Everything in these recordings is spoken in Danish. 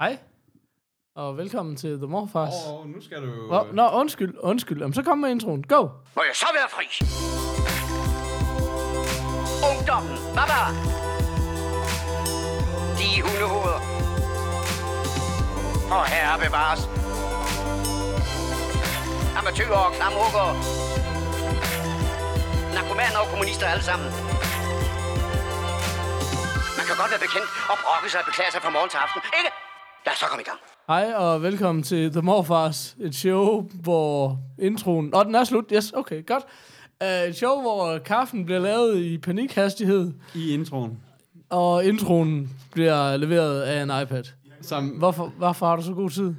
Hej, og velkommen til The Morfars. Åh, oh, nu skal du... Oh, Nå, undskyld, undskyld. Jamen, så kom med introen. Go! Må jeg så være fri? Ungdommen, baba! De hundehoveder. Og herre bevares. Amatøger og klamrukker. Narkomaner og kommunister alle sammen. Man kan godt være bekendt og brokke sig og beklage sig fra morgen til aften, ikke? Lad os så komme i gang. Hej, og velkommen til The Morfars. Et show, hvor introen... Nå, den er slut. Yes, okay, godt. Uh, et show, hvor kaffen bliver lavet i panikhastighed, I introen. og introen bliver leveret af en iPad. Som, Hvorfor, hvorfor har du så god tid?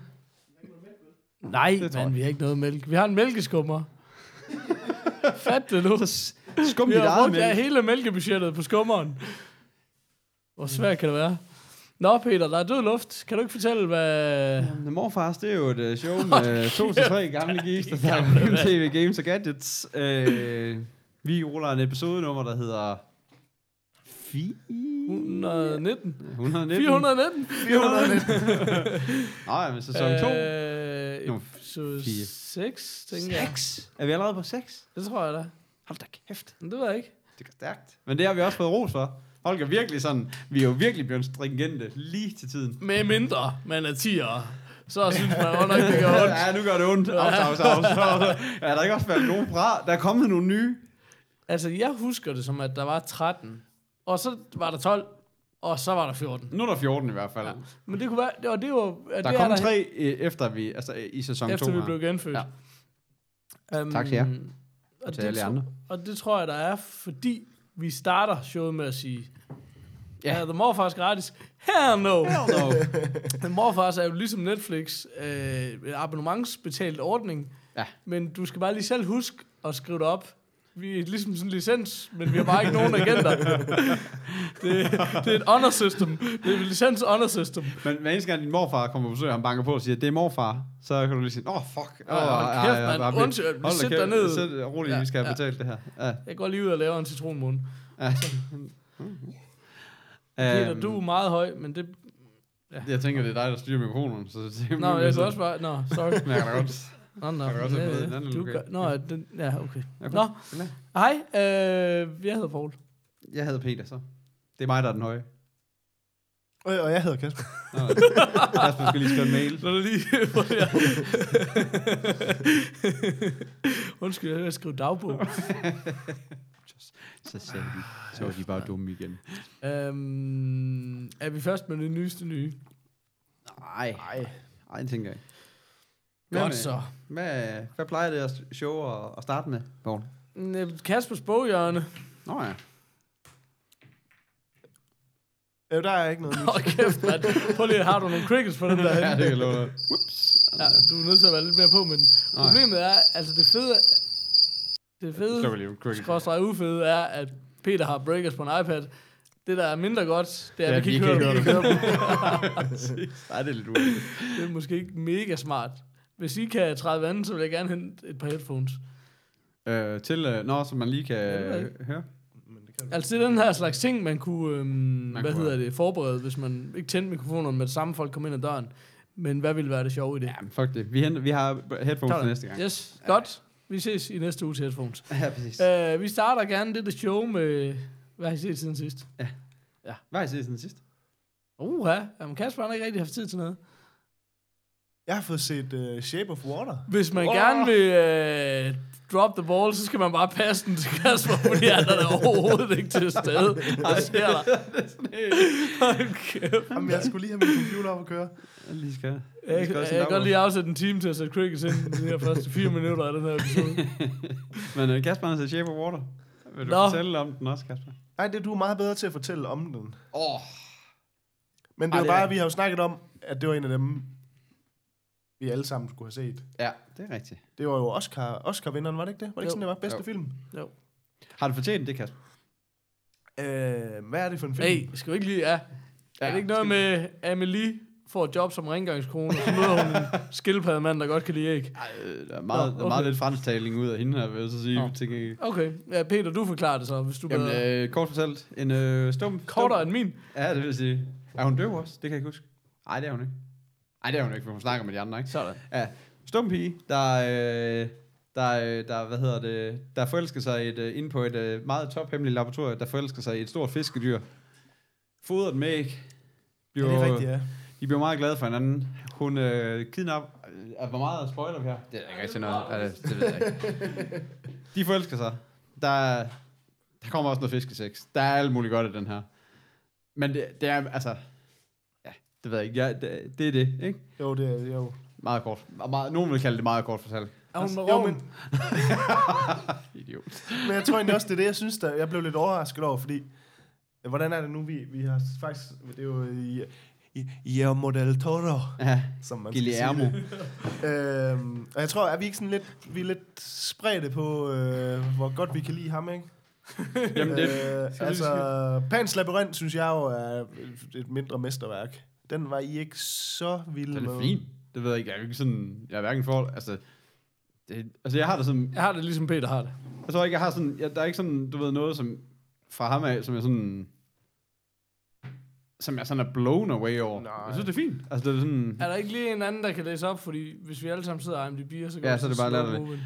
Nej, men vi har ikke noget mælk. Vi har en mælkeskummer. Fat det nu. skum Vi dit eget mælk. hele mælkebudgettet på skummeren. Hvor svært kan det være? Nå, Peter, der er død luft. Kan du ikke fortælle, hvad... The Morfars, det er jo et uh, show med to til tre gamle geeks, der om tv, games og gadgets. Uh, vi ruller en episodenummer, der hedder... 119? 119. 419? 419. Nej, men sæson 2. Øh, fire. 6, tænker jeg. 6. Er vi allerede på 6? Det tror jeg da. Hold da kæft. Men det ved jeg ikke. Det går stærkt. Men det har vi også fået ros for. Folk er virkelig sådan, vi er jo virkelig blevet stringente lige til tiden. Med mindre man er 10'er, så synes man godt nok, det gør ondt. Ja, nu gør det ondt. Aus, aus, aus. Ja, der er ikke også været nogen fra. Der er kommet nogle nye. Altså, jeg husker det som, at der var 13, og så var der 12, og så var der 14. Nu er der 14 i hvert fald. Ja. Men det kunne være, og det var... at Der det er kommet der, tre øh, efter vi, altså i sæson 2 efter vi her. blev genfødt. Ja. Um, Tak til jer. Og til det, alle andre. og det tror jeg, der er, fordi vi starter showet med at sige, ja, ja The Morfars gratis. Hell no! Hell no. The Morfars er jo ligesom Netflix, øh, en abonnementsbetalt ordning, Ja. men du skal bare lige selv huske at skrive det op. Vi er ligesom sådan en licens, men vi har bare ikke nogen agenter. det, det er et honor system. Det er et licens honor system. Men hver eneste gang din morfar kommer på besøg, og han banker på og siger, det er morfar, så kan du lige sige, åh, oh, fuck. Ja, hold kæft, mand. Undskyld, da sæt dig kæft. ned. Sæt roligt, Ja, vi skal have ja. betalt det her. Ja. Jeg går lige ud og laver en citronmund. ja. Peter, Øhm, du er meget høj, men det... Jeg tænker, det er dig, der styrer mikrofonen. Så det er Nå, jeg kan også bare... Nå, sorry. Men jeg kan da godt. Nå, nå. Jeg kan også have øh, fået en anden du lokal. gør, nå, den, ja, okay. Okay. Nå, Ja. hej, øh, jeg hedder Paul. Jeg hedder Peter, så. Det er mig, der er den høje. Og, og jeg hedder Kasper. Nå, Kasper skal lige skrive en mail. Så det lige... Undskyld, jeg vil skrive dagbog. Så sagde de, så var de bare dumme igen. øhm, er vi først med det nyeste nye? Nej, Nej. tænker jeg ikke. Godt med- så. Hvad, hvad plejer det at show at, at starte med, Poul? Øh, Kaspers boghjørne. Nå ja. Øh, der er ikke noget nyt. Hold kæft, mand. Prøv lige, har du nogle crickets på den der ja, det kan love. Whoops. Ja, du er nødt til at være lidt mere på, men Nej. problemet er, altså det fede... Det fede... Skråstrej ufede er, at Peter har breakers på en iPad. Det, der er mindre godt, det er, at vi kan vi ikke høre dem. Nej, det er lidt uheldigt. Det er måske ikke mega smart. Hvis I kan træde vandet, så vil jeg gerne hente et par headphones. Øh, til, øh, når så man lige kan Ja, øh, høre. Men det kan Altså, det er den her slags ting, man kunne, øhm, man hvad kunne- hedder det, forberede, hvis man ikke tændte mikrofonerne med det samme folk kom ind ad døren. Men hvad ville være det sjove i det? Ja, fuck det. Vi, henter, vi har headphones til næste gang. Yes, godt. Vi ses i næste uge til headphones. Ja, præcis. Uh, vi starter gerne det der show med... Hvad har I set siden sidst? Hvad har I set siden sidst? Uha, jamen Kasper har ikke rigtig haft tid til noget. Jeg har fået set uh, Shape of Water. Hvis man oh. gerne vil uh, drop the ball, så skal man bare passe den til Kasper, fordi han er der overhovedet ikke til stede. Jeg ser dig. Kæft. Jamen, jeg skulle lige have min computer op at køre. Jeg lige skal. Jeg, skal jeg, også jeg en kan godt lige afsætte en time til at sætte crickets ind i de her første fire minutter af den her episode. Men uh, Kasper har set Shape of Water. Vil du Nå. fortælle om den også, Kasper? Nej, det du er meget bedre til at fortælle om den. Åh. Oh. Men det er bare, vi har jo snakket om, at det var en af dem, vi alle sammen skulle have set. Ja, det er rigtigt. Det var jo Oscar, Oscar-vinderen, var det ikke det? Var det ikke Jo. sådan, det var? Bedste Jo. film. Jo. Har du fortjent det, Kasper? Øh, hvad er det for en film? Hey, skal vi ikke lige... Ja. ja er det ikke noget med Amelie får et job som rengøringskone, og så møder hun en skildpaddemand, der godt kan lide æg? Ej, der er meget, der er meget okay. lidt fransktaling ud af hende her, vil jeg så sige. Til, øh, Okay, ja, Peter, du forklarer det så, hvis du Jamen, bedre... øh, kort fortalt, en øh, stum... Kortere stum, end min. Ja, det vil sige. Er hun døv også? Det kan jeg ikke huske. Nej, det er hun ikke. Nej, det er hun ikke, for hun snakker med de andre, ikke? Sådan. Ja, stum pige, der, øh, der, øh, der, hvad hedder det, der forelsker sig et, øh, inde på et øh, meget tophemmeligt laboratorium, der forelsker sig i et stort fiskedyr. Fodret med æg. Ja, det er rigtigt, ja. De bliver meget glade for hinanden. Hun øh, kidnapper... Øh, hvor meget spoiler vi her? Det er ikke rigtig noget. Altså, det ved jeg ikke. De forelsker sig. Der, der kommer også noget fiskesex. Der er alt muligt godt i den her. Men det, det er, altså... Det ved jeg ikke. Ja, det, det er det, ikke? Jo, det er jo. Meget kort. Meget, nogen vil kalde det meget kort fortalt. Er hun med Jo, men, Idiot. men jeg tror egentlig også, det er det, jeg synes, der, jeg blev lidt overrasket over, fordi, hvordan er det nu, vi, vi har faktisk, det er jo i, i Guillermo del Toro, Ja, som man Guillermo. sige det. øhm, og jeg tror, at vi ikke sådan lidt, vi er lidt spredte på, øh, hvor godt vi kan lide ham, ikke? Jamen, det, øh, altså, Pans Labyrinth, synes jeg jo er et mindre mesterværk. Den var I ikke så vild det med. er fint. Det ved jeg ikke. Jeg er ikke sådan... Jeg er hverken for... Altså, det, altså jeg har det sådan... Jeg har det ligesom Peter har det. Jeg tror ikke, jeg har sådan... Jeg, der er ikke sådan, du ved, noget som... Fra ham af, som jeg sådan... Som jeg sådan er blown away over. Nej. Jeg synes, det er fint. Altså, det er sådan... Er der ikke lige en anden, der kan læse op? Fordi hvis vi alle sammen sidder og IMDb, så kan Ja, så er det bare slow latterligt.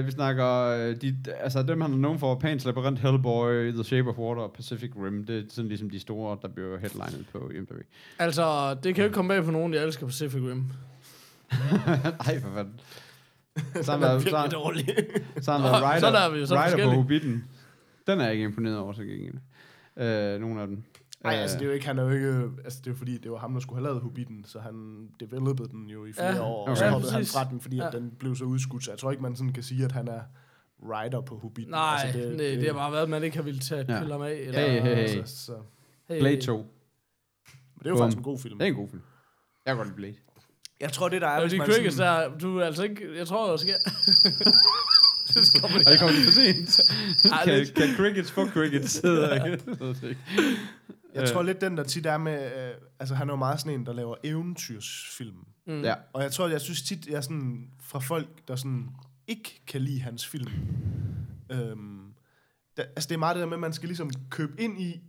Øh, vi snakker, øh, de, altså dem han er nogen for, Pan's Labyrinth, Hellboy, The Shape of Water og Pacific Rim, det er sådan ligesom de store, der bliver headlinet på IMDb. Altså, det kan jo ikke komme bag på nogen, jeg elsker Pacific Rim. Ej, for fanden. Så har er været- så virkelig dårlig. så har været rider, så der er vi jo så rider på. Hobbiten. Den er jeg ikke imponeret over, så gengæld. Øh, nogle af dem. Nej, Øh, altså det er jo ikke, han er jo ikke, altså det er fordi, det var ham, der skulle have lavet Hobbiten, så han developede den jo i flere Ja, ja, år, okay. og så Ja, hoppede han præcis. fra den, fordi ja. Ja. at den blev så udskudt, så jeg tror ikke, man sådan kan sige, at han er writer på Hobbiten. Nej, altså, det, det, det har bare været, at man ikke har ville tage Ja. ja. piller med. Eller, Hey, hey, hey. Så, så, hey. Blade 2. men det er jo faktisk en god film. Det er en god film. Jeg kan godt lide Blade. Jeg tror, det der er, hvis man crickets sådan, der, du er altså ikke, jeg tror, der sker. det kommer det kommer lige for sent. Kan, kan crickets få crickets? Jeg tror lidt, den der tit er med, øh, altså han er jo meget sådan en, der laver eventyrsfilm. Mm. Ja. Og jeg tror, jeg synes tit, jeg er sådan, fra folk, der sådan ikke kan lide hans film. Øhm, der, altså det er meget det der med, at man skal ligesom købe ind i,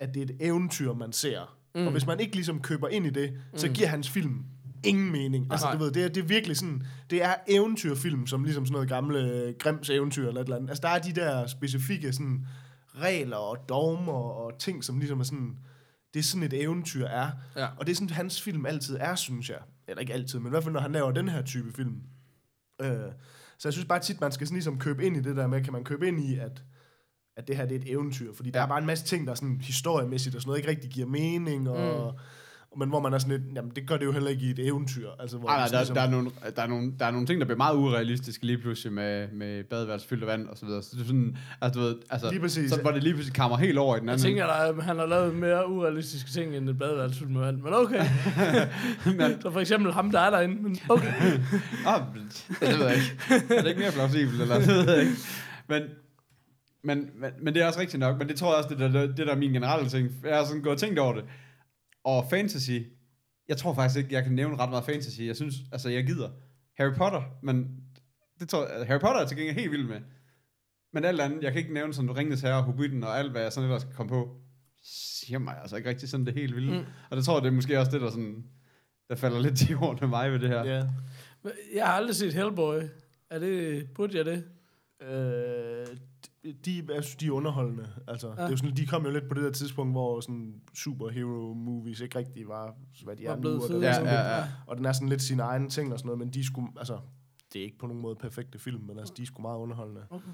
at det er et eventyr, man ser. Mm. Og hvis man ikke ligesom køber ind i det, så giver hans film ingen mening. Altså, Nej. du ved, det er, det er virkelig sådan, det er eventyrfilm, som ligesom sådan noget gamle øh, Grimms eventyr eller et eller andet. Altså, der er de der specifikke sådan regler og dogmer og ting, som ligesom er sådan, det er sådan et eventyr er. Ja. Og det er sådan, hans film altid er, synes jeg. Eller ikke altid, men i hvert fald, når han laver den her type film. Øh, så jeg synes bare tit, man skal sådan ligesom købe ind i det der med, kan man købe ind i, at, at det her det er et eventyr. Fordi ja. der er bare en masse ting, der sådan historiemæssigt og sådan noget, ikke rigtig giver mening. Og, mm. Men hvor man er sådan lidt, jamen det gør det jo heller ikke i et eventyr. Altså, hvor Ej, nej, det der, sådan der, er nogle, der, er nogle, der er nogle ting, der bliver meget urealistiske lige pludselig med, med badeværelse fyldt af vand og så videre. Så det er sådan, altså, du ved, altså, Lige præcis, så hvor det lige pludselig kammer helt over i den Jeg anden. tænker, der, han har lavet mere urealistiske ting end et badeværelse fyldt med vand. Men okay. så for eksempel ham, der er derinde. Men okay. Ah, det ved jeg ikke. Er det ikke mere plausibelt, eller det ved jeg ikke. Men, men, men, men det er også rigtigt nok, men det tror jeg også, det der, det der er min generelle ting. Jeg har sådan gået og tænkt over det. Og fantasy, jeg tror faktisk ikke, jeg kan nævne ret meget fantasy. Jeg synes, altså jeg gider. Harry Potter, men det tror jeg, Harry Potter er jeg til gengæld helt vild med. Men alt andet, jeg kan ikke nævne sådan Ringens Herre og Hobbiten og alt, hvad jeg sådan ellers skal komme på, siger mig altså ikke rigtig sådan det helt vilde. Mm. Og det tror jeg, det er måske også det, der sådan, der falder lidt til jorden med mig ved det her. Ja. Jeg har aldrig set Hellboy. Er det, burde jeg det? Øh, de, jeg synes, de er underholdende. Altså, ja. Det er jo sådan, de kom jo lidt på det der tidspunkt, hvor sådan superhero-movies ikke rigtig var, hvad de Var er nu. Og, den er Ja, sådan ja, lidt, ja. og den er sådan lidt sine egne ting og sådan noget, men de skulle, altså, det er ikke på nogen måde perfekte film, men altså, de er sgu meget underholdende. Okay.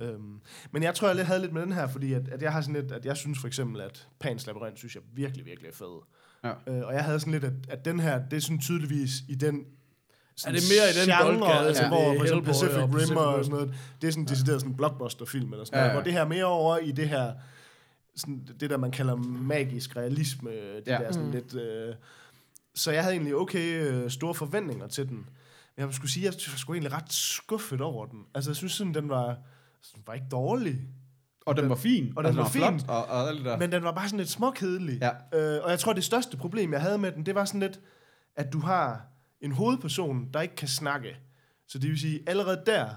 Øhm, men jeg tror, jeg lidt havde lidt med den her, fordi at, at jeg har sådan lidt, at jeg synes for eksempel, at Pans Labyrinth synes jeg virkelig, virkelig er fed. Ja. Øh, og jeg havde sådan lidt, at, at den her, det er sådan tydeligvis i den Er det mere i den genre, boldgade, altså, ja. hvor det er for eksempel Pacific og Rim Pacific og sådan noget, det er sådan decideret sådan blockbuster-film eller sådan Ja, noget, ja. hvor det her er mere over i det her, sådan, det der man kalder magisk realisme, det Ja. der sådan Mm. lidt... Øh, så jeg havde egentlig okay øh, store forventninger til den. Men jeg skulle sige, at jeg var sgu egentlig ret skuffet over den. Altså, jeg synes sådan, den var, den var ikke dårlig. Og den var fin. Og den var fin. flot, og, og alt det der. Men den var bare sådan lidt småkedelig. Ja. Øh, og jeg tror, det største problem, jeg havde med den, det var sådan lidt, at du har en hovedperson, der ikke kan snakke. Så det vil sige, allerede der,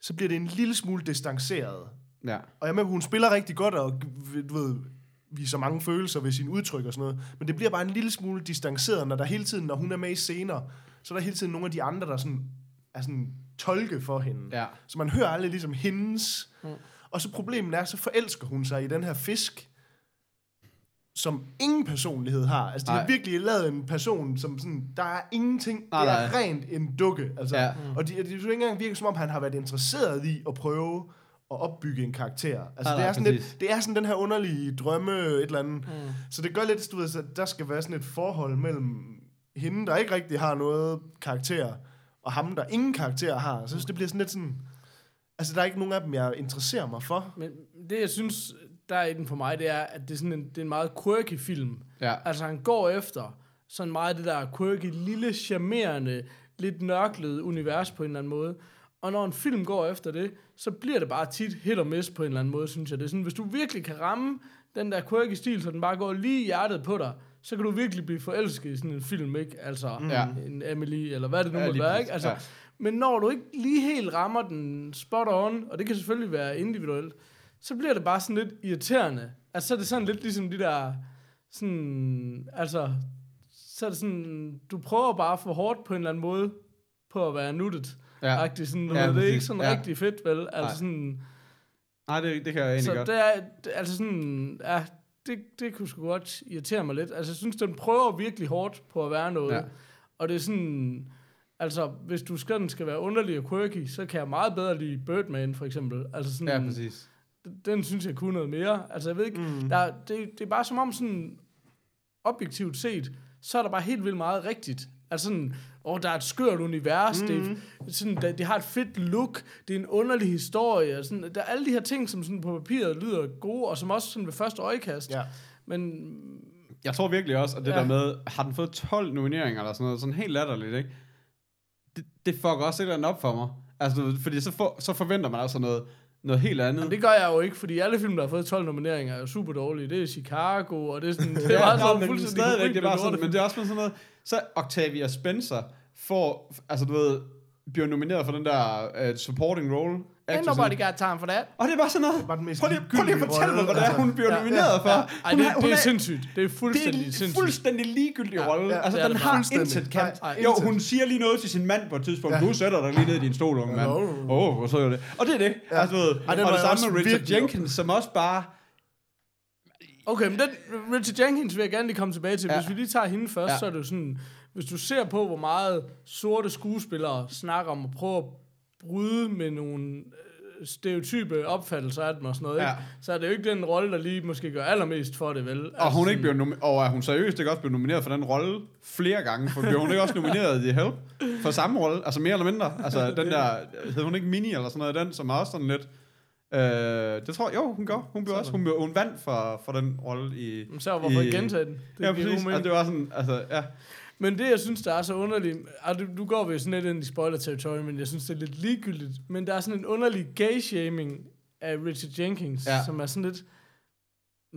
så bliver det en lille smule distanceret. ja. Og jeg er med, hun spiller rigtig godt, og du ved, viser mange følelser ved sin udtryk og sådan noget. Men det bliver bare en lille smule distanceret, når der hele tiden, når hun er med i scener, så er der hele tiden nogle af de andre, der sådan, er sådan tolke for hende. Ja. Så man hører aldrig ligesom hendes. Mm. Og så problemet er, så forelsker hun sig i den her fisk, som ingen personlighed har. Altså, de har Nej. virkelig lavet en person, som sådan, der er ingenting, Nej, det er nej. rent en dukke. Altså, Ja. mm. Og det de, de, ikke engang virker, som om han har været interesseret i at prøve at opbygge en karakter. Altså, Nej, det, nej, er sådan lidt, det er sådan den her underlige drømme, et eller andet. Mm. Så det gør lidt, du ved, at der skal være sådan et forhold mellem hende, der ikke rigtig har noget karakter, og ham, der ingen karakter har. Så jeg synes, det bliver sådan lidt sådan... Altså, der er ikke nogen af dem, jeg interesserer mig for. Men det, jeg synes, der er i den for mig, det er, at det er, sådan en, det er en meget quirky film. Ja. Altså, han går efter sådan meget det der quirky, lille, charmerende, lidt nørklede univers på en eller anden måde. Og når en film går efter det, så bliver det bare tit hit og miss på en eller anden måde, synes jeg. Det er sådan, hvis du virkelig kan ramme den der quirky stil, så den bare går lige i hjertet på dig, så kan du virkelig blive forelsket i sådan en film, ikke? Altså, Ja. en Emily, eller hvad det nu Ja, ja, må lige være, ikke? Altså, ja. Men når du ikke lige helt rammer den spot on, og det kan selvfølgelig være individuelt, så bliver det bare sådan lidt irriterende. Altså, så er det sådan lidt ligesom de der, sådan, altså, så er det sådan, du prøver bare for hårdt på en eller anden måde, på at være nuttet. Ja. Ja. Sådan, Ja, det er ikke sådan Ja. rigtig fedt, vel? Altså Nej. sådan, Nej, det, det kan jeg egentlig så godt. det er, det- altså sådan, ja, det, det kunne sgu godt irritere mig lidt. Altså, jeg synes, den prøver virkelig hårdt på at være noget. Ja. Og det er sådan, altså, hvis du skal, den skal være underlig og quirky, så kan jeg meget bedre lide Birdman, for eksempel. Altså sådan, Ja, præcis. Den, synes jeg kunne noget mere. Altså, jeg ved ikke, mm. der, det, det er bare som om sådan, objektivt set, så er der bare helt vildt meget rigtigt. Altså sådan, åh, der er et skørt univers, mm. det, er, sådan, det, det har et fedt look, det er en underlig historie, og sådan, der er alle de her ting, som sådan på papiret lyder gode, og som også sådan ved første øjekast. Ja. Men Jeg tror virkelig også, at det ja. Der med, har den fået 12 nomineringer eller sådan noget, sådan helt latterligt, ikke? Det, det fucker også et eller andet op for mig. Altså, fordi så, for, så forventer man altså noget, noget helt andet. Jamen, det gør jeg jo ikke, fordi alle film, der har fået 12 nomineringer, er super dårlige. Det er Chicago, og det er sådan... Det er ja, bare sådan men fuldstændig stadigvæk, det er bare sådan, men det er også sådan noget, så Octavia Spencer får, altså du ved, bliver nomineret for den der uh, supporting role. Ain't nobody got time for that. Og det er bare sådan noget, bare den mest prøv lige, prøv lige at fortælle mig, hvad det er, hun bliver Ja, nomineret for. Ej, Hun det, har- hun det er er- sindssygt. Det er Det er fuldstændig en sindssygt. fuldstændig ligegyldig Ja, rolle. ja, altså, den har fuldstændig. intet kant. Jo, hun siger lige noget til sin mand på et tidspunkt. Du sætter dig lige ned i din stol, unge mand. Åh, oh, hvor så er det. Og det er det. Ja. Altså, ved, Ej, og det samme med Richard Jenkins, som også bare... Okay, men den, Richard Jenkins vil jeg gerne lige komme tilbage til. Ja. Hvis vi lige tager hende først, Ja. ja. så er det jo sådan... Hvis du ser på, hvor meget sorte skuespillere snakker om at prøve at bryde med nogle øh, stereotype opfattelser af dem og sådan noget, Ja. ikke? så er det jo ikke den rolle, der lige måske gør allermest for det, vel? Altså Og hun ikke bliver nomi- og er hun seriøst ikke også blevet nomineret for den rolle flere gange? For bliver hun ikke også nomineret i Help for samme rolle? Altså mere eller mindre. Altså den der, hed hun ikke Mini eller sådan noget, den som er også sådan lidt... Øh, det tror jeg, jo, hun gør. Hun, blev også, hun, blev- hun vandt for, for den rolle i... Men så hvorfor i- gentage den? Det ja, præcis. Og det var sådan, altså, ja. Men det, jeg synes, der er så underligt... Altså, du, du går vi sådan lidt ind i spoiler-territorium, men jeg synes, det er lidt ligegyldigt. Men der er sådan en underlig gay-shaming af Richard Jenkins, Ja. ja. som er sådan lidt...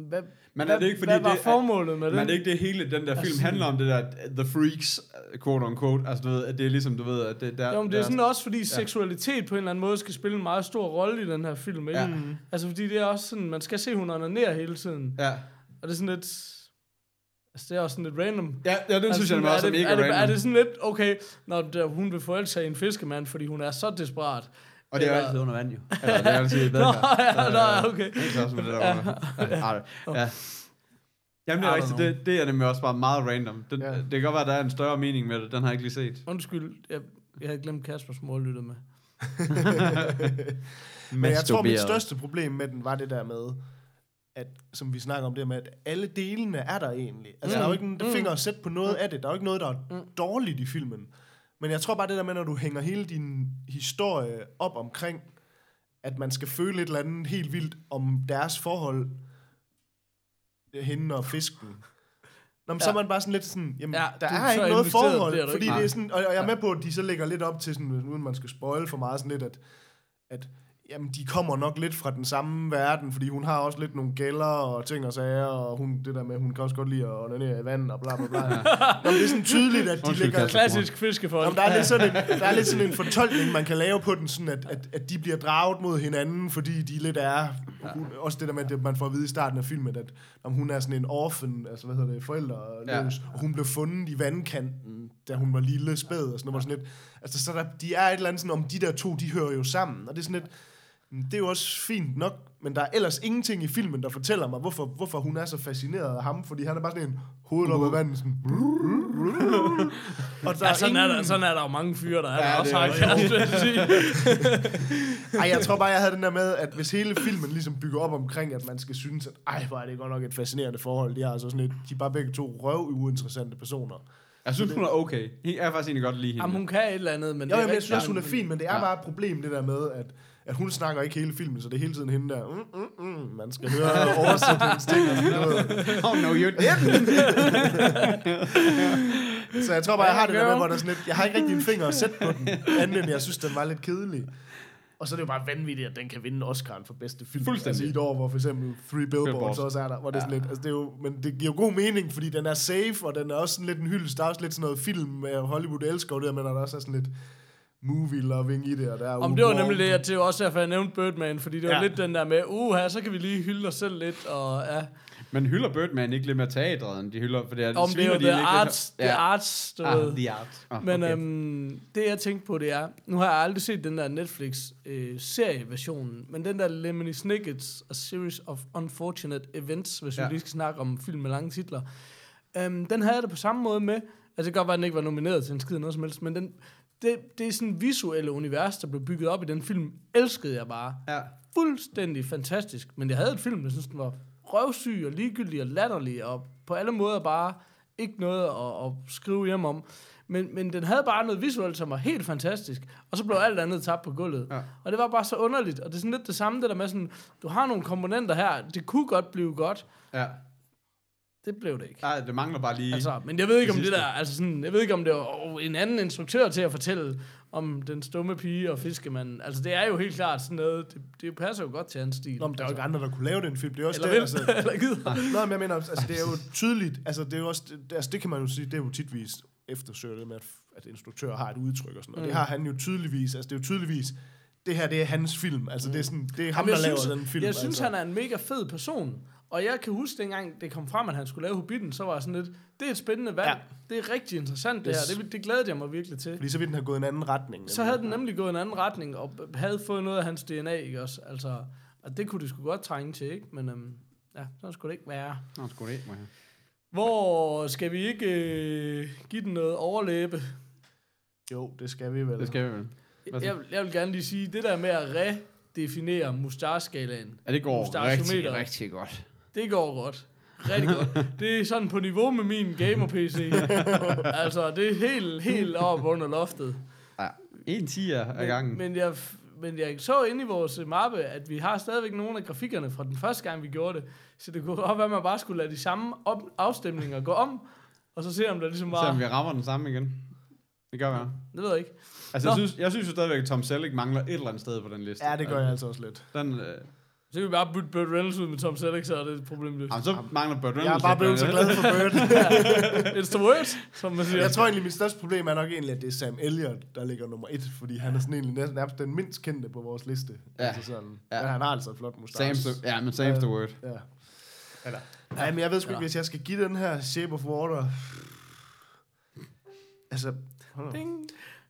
Hvad, Men hvad, er det ikke fordi, hvad var det er- formålet med Men den? det er ikke det hele, den der film Altså- handler om, det der The Freaks, quote on quote. Altså, du ved, at det er ligesom, du ved, at det der... Jo, men det er sådan også, fordi seksualitet på en eller anden måde skal spille en meget stor rolle i den her film, ikke? Ja. Ja. Altså, fordi det er også sådan, man skal se, hun onanerer hele tiden. Ja. Og det er sådan lidt... Altså, det er også sådan lidt random. Ja, ja, den altså, synes jeg sådan, også er det, mega er det, random. er det sådan lidt, okay, når der, hun vil forelske sig i en fiskemand, fordi hun er så desperat. Og det er jo altid under vand, jo. Eller det er altid i Nå, ja, nå, okay. Ikke også med det der under. Ja, ja. ja. Jamen, det er rigtigt. Det, det er nemlig også bare meget random. Den, Ja. Det kan godt være, at der er en større mening med det. Den har jeg ikke lige set. Undskyld, jeg, jeg havde glemt Kaspers mor lyttede med. Men jeg tror, mit største problem med den var det der med, at, som vi snakker om det med, at alle delene er der egentlig. Altså, Mm. der er jo ikke en Mm. finger at sætte på noget af det. Der er jo ikke noget, der er Mm. dårligt i filmen. Men jeg tror bare det der med, når du hænger hele din historie op omkring, at man skal føle et eller andet helt vildt om deres forhold, hende og fisken. Nå, men ja. så er man bare sådan lidt sådan, jamen, Ja, der er ikke noget forhold, bliver du fordi ikke. det er sådan, og og jeg er med på, at de så lægger lidt op til sådan, uden man skal spoil for meget, sådan lidt, at, at jamen, de kommer nok lidt fra den samme verden, fordi hun har også lidt nogle gælder og ting og sager, og hun, det der med, hun kan også godt lide at onanere i vand og bla bla bla. Nå, det er sådan tydeligt, at de Undskyld, ligger... Klassisk fiskefolk. Jamen, der, er lidt sådan en, der er lidt sådan en fortolkning, man kan lave på den, sådan at, at, at de bliver draget mod hinanden, fordi de lidt er... Hun, også det der med, at man får at vide i starten af filmen, at om hun er sådan en orphan, altså hvad hedder det, forældreløs, Ja. ja. og hun blev fundet i vandkanten, da hun var lille spæd, og sådan noget. Sådan lidt, altså, så der, de er et eller andet sådan, om de der to, de hører jo sammen, og det er sådan lidt, mm, det er jo også fint nok, men der er ellers ingenting i filmen, der fortæller mig, hvorfor, hvorfor hun er så fascineret af ham, fordi han er bare sådan en hovedet op ad vandet, sådan... og der Ja, sådan, er der, ingen- sådan er der jo mange fyre, der er Ja, der også har kæreste. Ej, jeg tror bare, jeg havde den der med, at hvis hele filmen ligesom bygger op omkring, at man skal synes, at ej, hvor er det godt nok et fascinerende forhold. De er altså sådan et, de er bare begge to røv uinteressante personer. Jeg synes, hun er okay. Jeg er faktisk egentlig godt lide hende. Jamen, hun kan et eller andet, men Jo, det jamen, jeg synes også, hun er fin, men det er Ja. bare et problem, det der med, at, at hun snakker ikke hele filmen, så det er hele tiden hende der, mm, mm, mm, man skal høre oversætte hendes ting og sådan noget. Oh no, you Så jeg tror bare, jeg har det der med, hvor der er sådan lidt, jeg har ikke rigtig en finger at sætte på den, andet end jeg synes, den var lidt kedelig. Og så er det jo bare vanvittigt, at den kan vinde Oscar'en for bedste film. Fuldstændig. Altså i et år, hvor for eksempel Three Billboards, Billboards. også er der, hvor det er sådan lidt, altså det er jo, men det giver jo god mening, fordi den er safe, og den er også sådan lidt en hyldest. Der er også lidt sådan noget film med Hollywood elsker det, men der er også sådan lidt movie loving i det, og der er Om det var nemlig det, at det var også derfor, jeg nævnte Birdman, fordi det var Ja. lidt den der med, uha, så kan vi lige hylde os selv lidt, og ja. Men hylder Birdman ikke lidt mere teatret, end de hylder? For det er, Om det er jo the lidt- arts, the Ja. arts, du Ah, ved. the art. Ah, Men okay. øhm, det jeg tænkte på, det er, nu har jeg aldrig set den der Netflix-serieversionen, men den der Lemony Snicket's A Series of Unfortunate Events, hvis ja. Vi lige skal snakke om film med lange titler, øhm, den havde jeg det på samme måde med, altså det kan godt være, at den ikke var nomineret til en skid noget som helst, men den, det, det er sådan en visuelle univers, der blev bygget op i den film, elskede jeg bare. Ja. Fuldstændig fantastisk, men jeg havde et film, jeg synes, den var røvsyg og ligegyldig og latterlig, og på alle måder bare ikke noget at, at skrive hjem om. Men, men den havde bare noget visuelt, som var helt fantastisk. Og så blev alt andet tabt på gulvet. Ja. Og det var bare så underligt. Og det er sådan lidt det samme, det der med sådan, du har nogle komponenter her, det kunne godt blive godt. ja. Det blev det ikke. Nej, det mangler bare lige... Altså, men jeg ved ikke om det der, altså sådan, jeg ved ikke om det var en anden instruktør til at fortælle om den stumme pige og fiskemanden. Altså det er jo helt klart sådan noget, det, det passer jo godt til hans stil. Nå, men der er jo ikke andre, der kunne lave den film. Det er også Eller det, altså, eller gider. Nå, men jeg mener, altså, det er jo tydeligt, altså, det er jo også, det, altså, det kan man jo sige, det er jo titvis eftersøger det med, at, at instruktører har et udtryk og sådan noget. Mm. Det har han jo tydeligvis, altså, det er jo tydeligvis, det her, det er hans film, altså, det er sådan, det er ham, Jamen, der laver synes, den film. Jeg synes, altså. han er en mega fed person. Og jeg kan huske, dengang det kom frem, at han skulle lave Hobbiten, så var jeg sådan lidt, det er et spændende valg. Ja. Det er rigtig interessant, det Yes. her. Det, det glædede jeg mig virkelig til. Fordi så ville den have gået en anden retning. Så havde den nemlig gået en anden retning, og havde fået noget af hans DNA, ikke også? Altså, og det kunne det sgu godt trænge til, ikke? Men øhm, ja, så skulle det ikke være. Nå, sgu det ikke, jeg. Hvor skal vi ikke øh, give den noget overlæbe? Jo, det skal vi vel. Det skal vi vel. Jeg, jeg vil gerne lige sige, det der med at redefinere mustache-skalaen, Ja, det går rigtig, rigtig godt. Det går godt. Rigtig godt. Det er sådan på niveau med min gamer-PC. altså, det er helt, helt op under loftet. Ja, en tiger af gangen. Men, men, jeg, men jeg så inde i vores mappe, at vi har stadigvæk nogle af grafikkerne fra den første gang, vi gjorde det. Så det kunne godt være, at man bare skulle lade de samme op- afstemninger gå om, og så se, om der ligesom Så om var... vi rammer den samme igen. Det gør vi. Det ved jeg ikke. Altså, jeg Nå. synes, jeg synes jo stadigvæk, at Tom Selleck mangler et eller andet sted på den liste. Ja, det gør jeg altså også lidt. Den, øh, Så kan vi bare bytte Burt Reynolds ud med Tom Selleck, så er det et problem løst. jamen, så mangler Burt Reynolds. Jeg er bare blevet så glad for Bird. It's the word, som man siger. jeg tror egentlig, mit største problem er nok egentlig, at det er Sam Elliott, der ligger nummer et, fordi han er sådan egentlig næsten nærmest den mindst kendte på vores liste. Ja. Altså sådan. Ja. Men han har altså et flot mustache. The, ja, men same's the word. Ja. Eller- Nej, men jeg ved sgu ikke, hvis jeg skal give den her Shape of Water... Altså. Ding.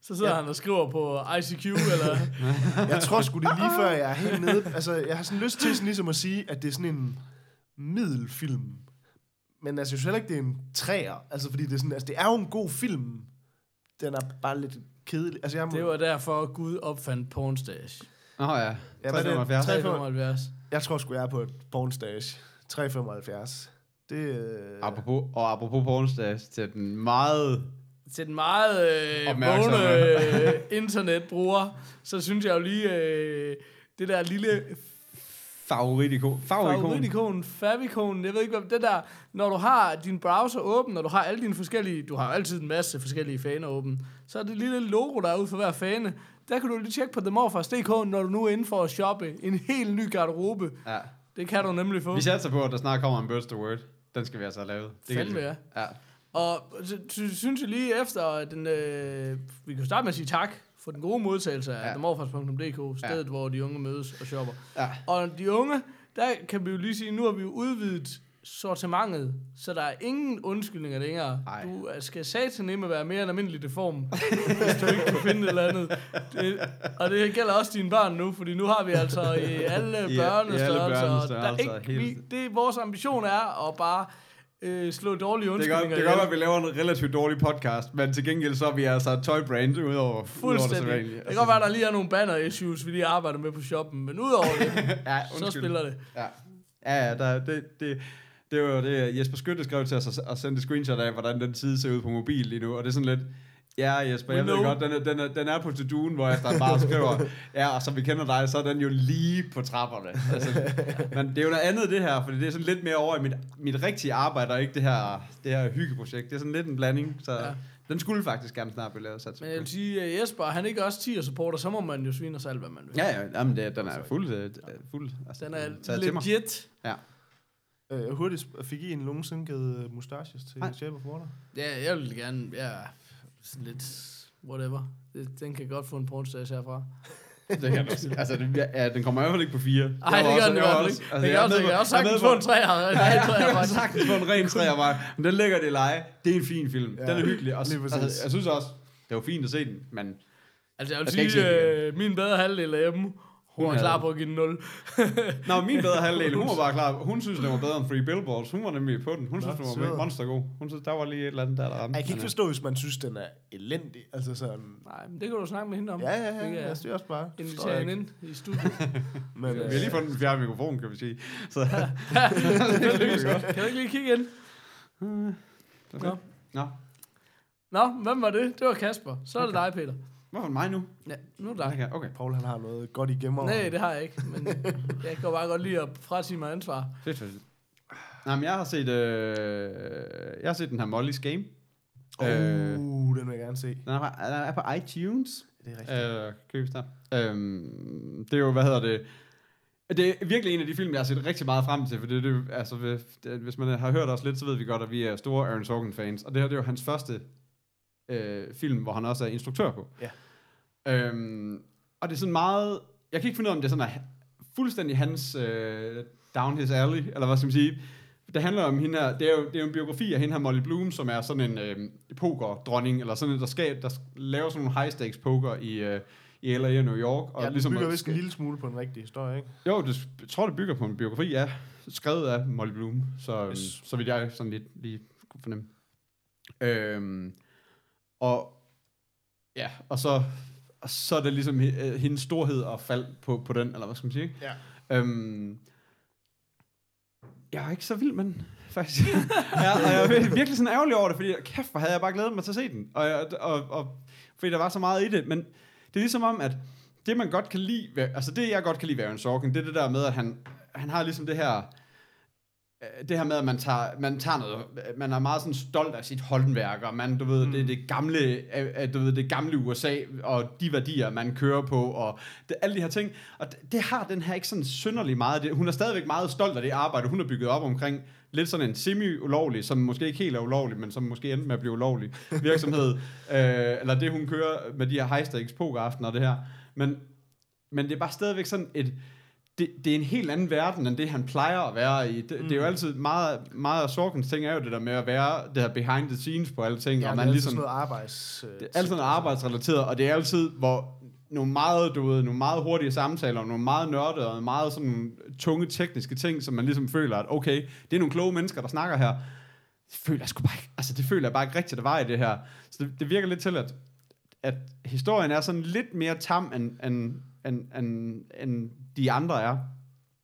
Så sidder Ja. han og skriver på ICQ, eller... jeg tror sgu det lige før, jeg er helt nede. Altså, jeg har sådan lyst til sådan ligesom at sige, at det er sådan en middelfilm. Men altså, jeg synes heller ikke, det er en træer. Altså, fordi det er sådan, altså, det er jo en god film. Den er bare lidt kedelig. Altså, jeg, må, Det var derfor, Gud opfandt Pornstage. Nå ja, Ja, hvad er det? 375. 375. jeg tror sgu, jeg er på et pornstage. 3,75. Det, øh, Apropos, og apropos pornstage til den meget... Til den meget øh, vågne øh, internetbruger, så synes jeg jo lige, øh, det der lille Favoritikon. Favoritikon. Favoritikon, favikonen, jeg ved ikke, hvad det der, når du har din browser åben, når du har alle dine forskellige, du har altid en masse forskellige faner åben, så er det lille logo, der er ude for hver fane, der kan du lige tjekke på themorfars.dk, når du nu er inde for at shoppe en helt ny garderobe. Ja. Det kan du nemlig få. Vi satser på, at der snart kommer en Birds the Word. Den skal vi altså have lavet. Det Fandme, ja. Ja. Og så, synes jeg lige efter, den, øh, vi kan starte med at sige tak for den gode modtagelse af Ja. ja. themorfars.dk, stedet ja. hvor de unge mødes og shopper. Ja. Og de unge, der kan vi jo lige sige, nu har vi jo udvidet sortimentet, så der er ingen undskyldninger længere. Ej. Du øh, skal satanemme være mere en almindelig deform, hvis du ikke kan finde et eller andet. Det, og det gælder også dine børn nu, fordi nu har vi altså i alle I- i alle børnestørrelser. der er børnestørrelser, ikke, vi, det vores ambition er at bare øh, slå dårlige undskyldninger det kan godt at vi laver en relativt dårlig podcast, men til gengæld så er vi altså et toy brand udover, udover det Fuldstændig. Det kan godt være, der lige er nogle banner issues, vi lige arbejder med på shoppen, men udover det, ja, så spiller det. Ja, ja, ja der, det, det, det var det, Jesper Skytte skrev til os og sendte screenshot af, hvordan den side ser ud på mobil lige nu, og det er sådan lidt, ja Jesper, jeg ved godt, den er, den, er, den er på to hvor jeg bare skriver, ja, og som vi kender dig, så er den jo lige på trapperne. Altså, men det er jo noget andet det her, fordi det er sådan lidt mere over i mit, mit rigtige arbejde, og ikke det her, det her hyggeprojekt. Det er sådan lidt en blanding, så ja. Den skulle faktisk gerne snart blive lavet. Sat Men jeg vil sige, at Jesper, han er ikke også 10 supporter, så må man jo svine os alt, hvad man vil. Ja, ja, jamen det, den er fuld, øh, fuld altså, Den er mig. legit. Ja. Øh, hurtigt, fik I en nogensinde givet mustaches til of Water? Ja, jeg vil gerne, ja, sådan lidt, whatever. Det, den kan godt få en pornstage herfra. Det kan også. Altså, det, ja, den kommer i hvert fald ikke på fire. Nej, det gør den i hvert fald ikke. Det Altså, kan også, jeg kan også sagtens få en træer. Ja, jeg har sagtens få en ren træer bare. Men den ligger det i leje. Det er en fin film. Ja, Den er hyggelig. Og, lige præcis. altså, jeg synes også, det var fint at se den, men Altså, jeg vil ikke sige, den øh, min bedre halvdel af hjemme, hun Hun er havde- klar på at give den 0. Nå, min bedre halvdel, hun var bare klar. Hun synes, den var bedre end Free Billboards. Hun var nemlig på den. Hun synes, den var sød. monstergod. Hun synes, der var lige et eller andet, der der ramte. Jeg kan ikke øh, forstå, hvis man synes, den er elendig. Altså sådan... Nej, men det kan du snakke med hende om. Ja, ja, Det ja. ja jeg jeg synes også bare. forstår Invitere jeg hende ind i studiet. Men, Vi øh, har lige fundet den fjerde mikrofon, kan vi sige. Så, kan du ikke lige kigge ind? Nå. Nå, Nå, hvem var det? Det var Kasper. Så er det dig, Peter. Hvorfor mig nu? Ja, nu er det dig. Okay. Paul, han har noget godt i gemmer. Nej, det har jeg ikke, men jeg kan bare godt lide at fratage mig ansvar. Fedt, fedt. Nej, men jeg har set, øh, jeg har set den her Molly's Game. Uh, Øh, den vil jeg gerne se. Den er, på- den er på iTunes. Det er rigtigt. Øh, købes der. Øhm, det er jo, hvad hedder det... Det er virkelig en af de film, jeg har set rigtig meget frem til, for det, det, altså, det, hvis man har hørt os lidt, så ved vi godt, at vi er store Aaron Sorkin-fans. Og det her, det er jo hans første øh, film, hvor han også er instruktør på. Ja. Øhm, og det er sådan meget... Jeg kan ikke finde ud af, om det er sådan er fuldstændig hans øh, down his alley, eller hvad skal man sige. Det handler om hende her, det er jo, det er jo en biografi af hende her Molly Bloom, som er sådan en øh, poker-dronning, eller sådan en, der, skal, der laver sådan nogle high-stakes poker i, øh, i LA og New York. Og Ja, ligesom bygger vist en lille smule på en rigtig historie, ikke? jo, det, jeg tror, det bygger på en biografi, ja. Skrevet af Molly Bloom, så, yes. Yes. så vidt jeg sådan lidt lige kunne fornemme. Øhm, og ja, og så, og så er det ligesom øh, hendes storhed og fald på, på den, eller hvad skal man sige? Ja. Øhm, jeg er ikke så vild med den, faktisk. ja, og jeg er vir- virkelig sådan ærgerlig over det, fordi kæft, hvor havde jeg bare glædet mig til at se den. Og, jeg, og, og fordi der var så meget i det, men det er ligesom om, at det man godt kan lide, altså det jeg godt kan lide ved Aaron Sorkin, det er det der med, at han, han har ligesom det her, det her med, at man tager, man tager noget, man er meget sådan stolt af sit håndværk, og man, du ved, mm. det er det gamle, øh, øh, du ved, det gamle USA, og de værdier, man kører på, og det, alle de her ting, og det, det har den her ikke sådan synderlig meget, det, hun er stadigvæk meget stolt af det arbejde, hun har bygget op omkring, lidt sådan en semi-ulovlig, som måske ikke helt er ulovlig, men som måske endte med at blive ulovlig virksomhed, øh, eller det hun kører med de her high stakes pokeraftener og det her, men, men det er bare stadigvæk sådan et, det, det er en helt anden verden, end det han plejer at være i. Det, mm. det er jo altid meget, meget af Sorkens ting er jo det der med at være det her behind the scenes på alle ting, Ja, og det man er ligesom, sådan noget arbejds... Det er altid noget arbejdsrelateret, og det er altid, hvor nogle meget, du ved, nogle meget hurtige samtaler, og nogle meget nørdede, og meget sådan tunge tekniske ting, som man ligesom føler, at okay, det er nogle kloge mennesker, der snakker her. Det føler jeg sgu bare ikke, altså det føler jeg bare ikke rigtigt, der var i det her. Så det, det virker lidt til, at, at historien er sådan lidt mere tam, end, end, end, end, end de andre er.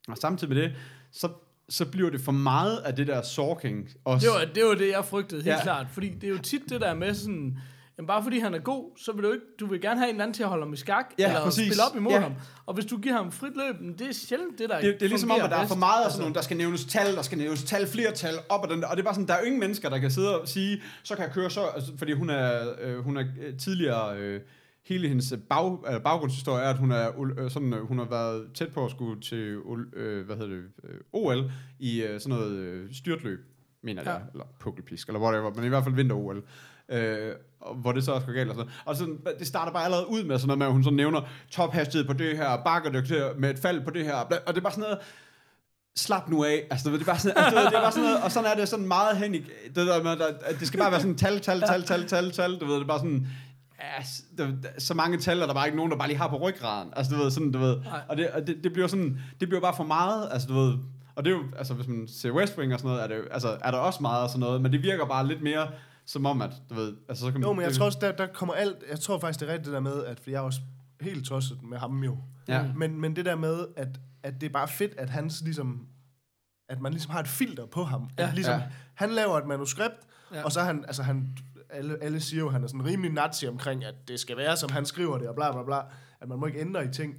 Og samtidig med det, så, så bliver det for meget af det der sorking. Også. Det var, det var det, jeg frygtede helt Ja. klart. Fordi det er jo tit det der med sådan... jamen bare fordi han er god, så vil du ikke, du vil gerne have en eller anden til at holde ham i skak, Ja, eller præcis. spille op imod Ja. ham. Og hvis du giver ham frit løb, det er sjældent det, der Det, det er ligesom om, at der er for bedst. meget af sådan nogle, der skal nævnes tal, der skal nævnes tal, flere tal, op og den der. Og det er bare sådan, der er ingen mennesker, der kan sidde og sige, så kan jeg køre så, altså, fordi hun er, øh, hun er øh, tidligere, øh, hele hendes bag, øh, baggrundshistorie er, at hun, er, øh, sådan, øh, hun har været tæt på at skulle til øh, hvad hedder det, øh, OL i øh, sådan noget øh, styrtløb, mener jeg, Ja. eller pukkelpisk, eller whatever, men i hvert fald vinter-OL. Øh, hvor det så også går galt og sådan. Og sådan, det starter bare allerede ud med sådan noget med, at hun så nævner tophastighed på det her, bakkerdygtighed med et fald på det her, og det er bare sådan noget, slap nu af. Altså, det er bare sådan, altså, det er bare sådan noget, og sådan er det sådan meget hen i, det, der med, at det skal bare være sådan tal, tal, tal, tal, tal, tal, du ved, det er bare sådan, s- der, der, så mange tal, er der bare ikke nogen, der bare lige har på ryggraden. Altså, du ved, sådan, du ved, og, det, og det, det bliver sådan, det bliver bare for meget, altså, du ved, og det er jo, altså, hvis man ser West Wing og sådan noget, er, det, jo- altså, er der også meget og sådan noget, men det virker bare lidt mere som om, at, du ved, altså, så kan Jo, men jeg tror også, der, der kommer alt... Jeg tror faktisk, det er rigtigt det der med, at for jeg er også helt tosset med ham jo. Ja. Men, men det der med, at, at det er bare fedt, at hans ligesom... At man ligesom har et filter på ham. Ja. At ligesom, Ja. Han laver et manuskript, Ja. ja. og så er han... Altså han alle, alle siger jo, at han er sådan rimelig nazi omkring, at det skal være, som han skriver det, og bla bla bla. At man må ikke ændre i ting.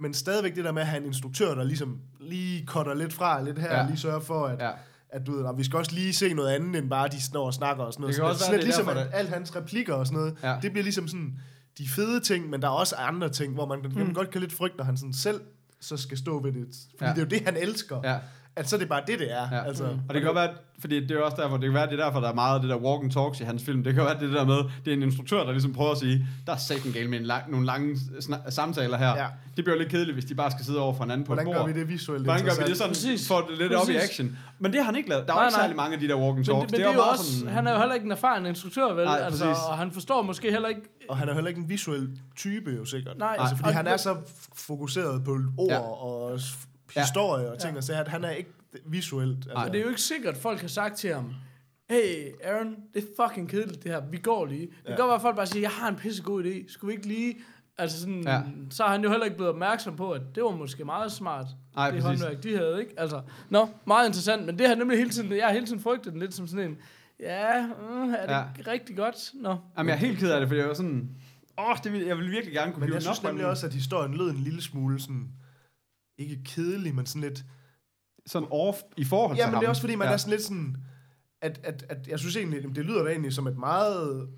Men stadigvæk det der med at have en instruktør, der ligesom lige cutter lidt fra, lidt her, Ja. og lige sørger for, at, Ja. at du ved, "Nå, vi skal også lige se noget andet, end bare de står og snakker og sådan noget. Det kan Så også sådan være, det er ligesom, at alle hans replikker og sådan noget, Ja. det bliver ligesom sådan de fede ting, men der er også andre ting, hvor man, mm. godt kan lidt frygte, når han sådan selv så skal stå ved det. Fordi ja. det er jo det, han elsker. Ja. At så er det bare det, det er. Ja. Altså, Og det kan godt være, fordi det er også derfor, det kan være, det er derfor, der er meget af det der walk and talks i hans film. Det kan være, det er der med, det er en instruktør, der ligesom prøver at sige, der er satan galt med en lang, nogle lange sna- samtaler her. Ja. Det bliver jo lidt kedeligt, hvis de bare skal sidde over for en anden på Hvordan et gør bord. vi det visuelt Hvordan gør vi det sådan, Præcis. får det lidt op i Præcis. action? Men det har han ikke lavet. Der er Nej, ikke nej. særlig mange af de der walk and Men, talks. det, men det er jo meget også, sådan- han er jo heller ikke en erfaren instruktør, vel? Nej, altså, præcis. og han forstår måske heller ikke... Og han er heller ikke en visuel type, jo sikkert. Nej, altså, fordi han er så fokuseret på ord Ja. og s- Ja. historie og ting, og så at han er ikke visuelt. Altså, Og det er jo ikke sikkert, at folk har sagt til ham, hey Aaron, det er fucking kedeligt det her, vi går lige. Det kan Ja. godt være, at folk bare siger, jeg har en pissegod idé, skulle vi ikke lige... Altså sådan, Ja. ja. så har han jo heller ikke blevet opmærksom på, at det var måske meget smart, Nej, det præcis. håndværk, de havde, ikke? Altså, nå, meget interessant, men det har nemlig hele tiden, jeg har hele tiden frygtet den lidt som sådan en, ja, mm, er det Ja. ja. rigtig godt? Nå. Jamen, jeg er helt ked af det, for jeg var sådan, åh, det vil, jeg vil virkelig gerne kunne Men jeg synes nemlig også, at historien lød en lille smule sådan, ikke kedelig, men sådan lidt, sådan off i forhold Ja, til men ham. det er også fordi, man ja. ja. er sådan lidt sådan, at, at, at jeg synes egentlig, det lyder da egentlig som et meget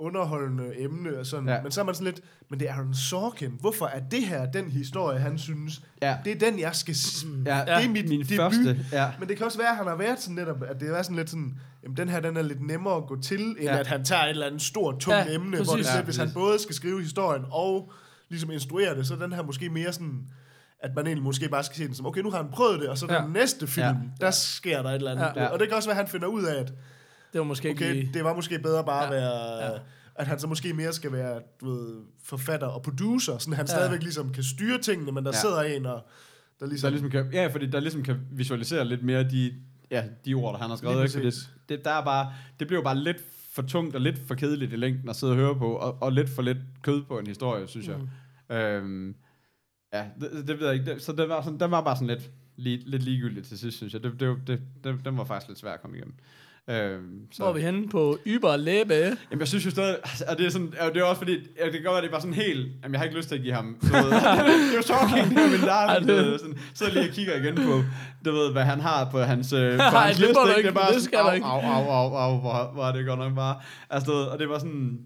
underholdende emne, og sådan, Ja. ja. men så er man sådan lidt, men det er Aaron Sorkin, hvorfor er det her den historie, han synes, Ja. det er den, jeg skal... Ja, det er mit min debut. første. Ja. Men det kan også være, at han har været sådan netop, at det er sådan lidt sådan, jamen den her, den er lidt nemmere at gå til, end Ja. ja. at han tager et eller andet stort, tungt Ja, ja, emne, præcis. hvor det Ja, hvis han både skal skrive historien og ligesom instruere det, så er den her måske mere sådan, at man egentlig måske bare skal se den som, okay, nu har han prøvet det, og så Ja. den næste film, Ja. der sker der et eller andet. Ja. Ja. Og det kan også være, at han finder ud af, at Det var måske ikke okay, lige... det var måske bedre bare at Ja. være... Ja. At han så måske mere skal være du ved, forfatter og producer, sådan han Ja. stadigvæk ligesom kan styre tingene, men der Ja. sidder en, og der Så ligesom... der ligesom kan, ja, fordi der ligesom kan visualisere lidt mere de, ja, de ord, der han har skrevet. Ikke? Det, det, der er bare, det bliver jo bare lidt for tungt og lidt for kedeligt i længden at sidde og høre på, og, og lidt for lidt kød på en historie, synes jeg. Mm. Øhm, ja, det, det ved jeg ikke. Det, så det var, sådan, den var bare sådan lidt, li, lidt ligegyldigt til sidst, synes jeg. Det, det, det, det, den var faktisk lidt svær at komme igennem. Øhm, så. Hvor er vi henne på Yber Læbe? Jamen, jeg synes jo stadig, og det er, sådan, og det er også fordi, ja, det kan godt være, det er bare sådan helt, jamen, jeg har ikke lyst til at give ham, du ved, det er jo talking, det er min darling, du det- sådan, så lige og kigger igen på, du ved, hvad han har på hans, øh, på hans det liste, ikke? ikke, det er bare det sådan, au, au, au, au, au, hvor, hvor er det godt nok bare, altså, og det var sådan,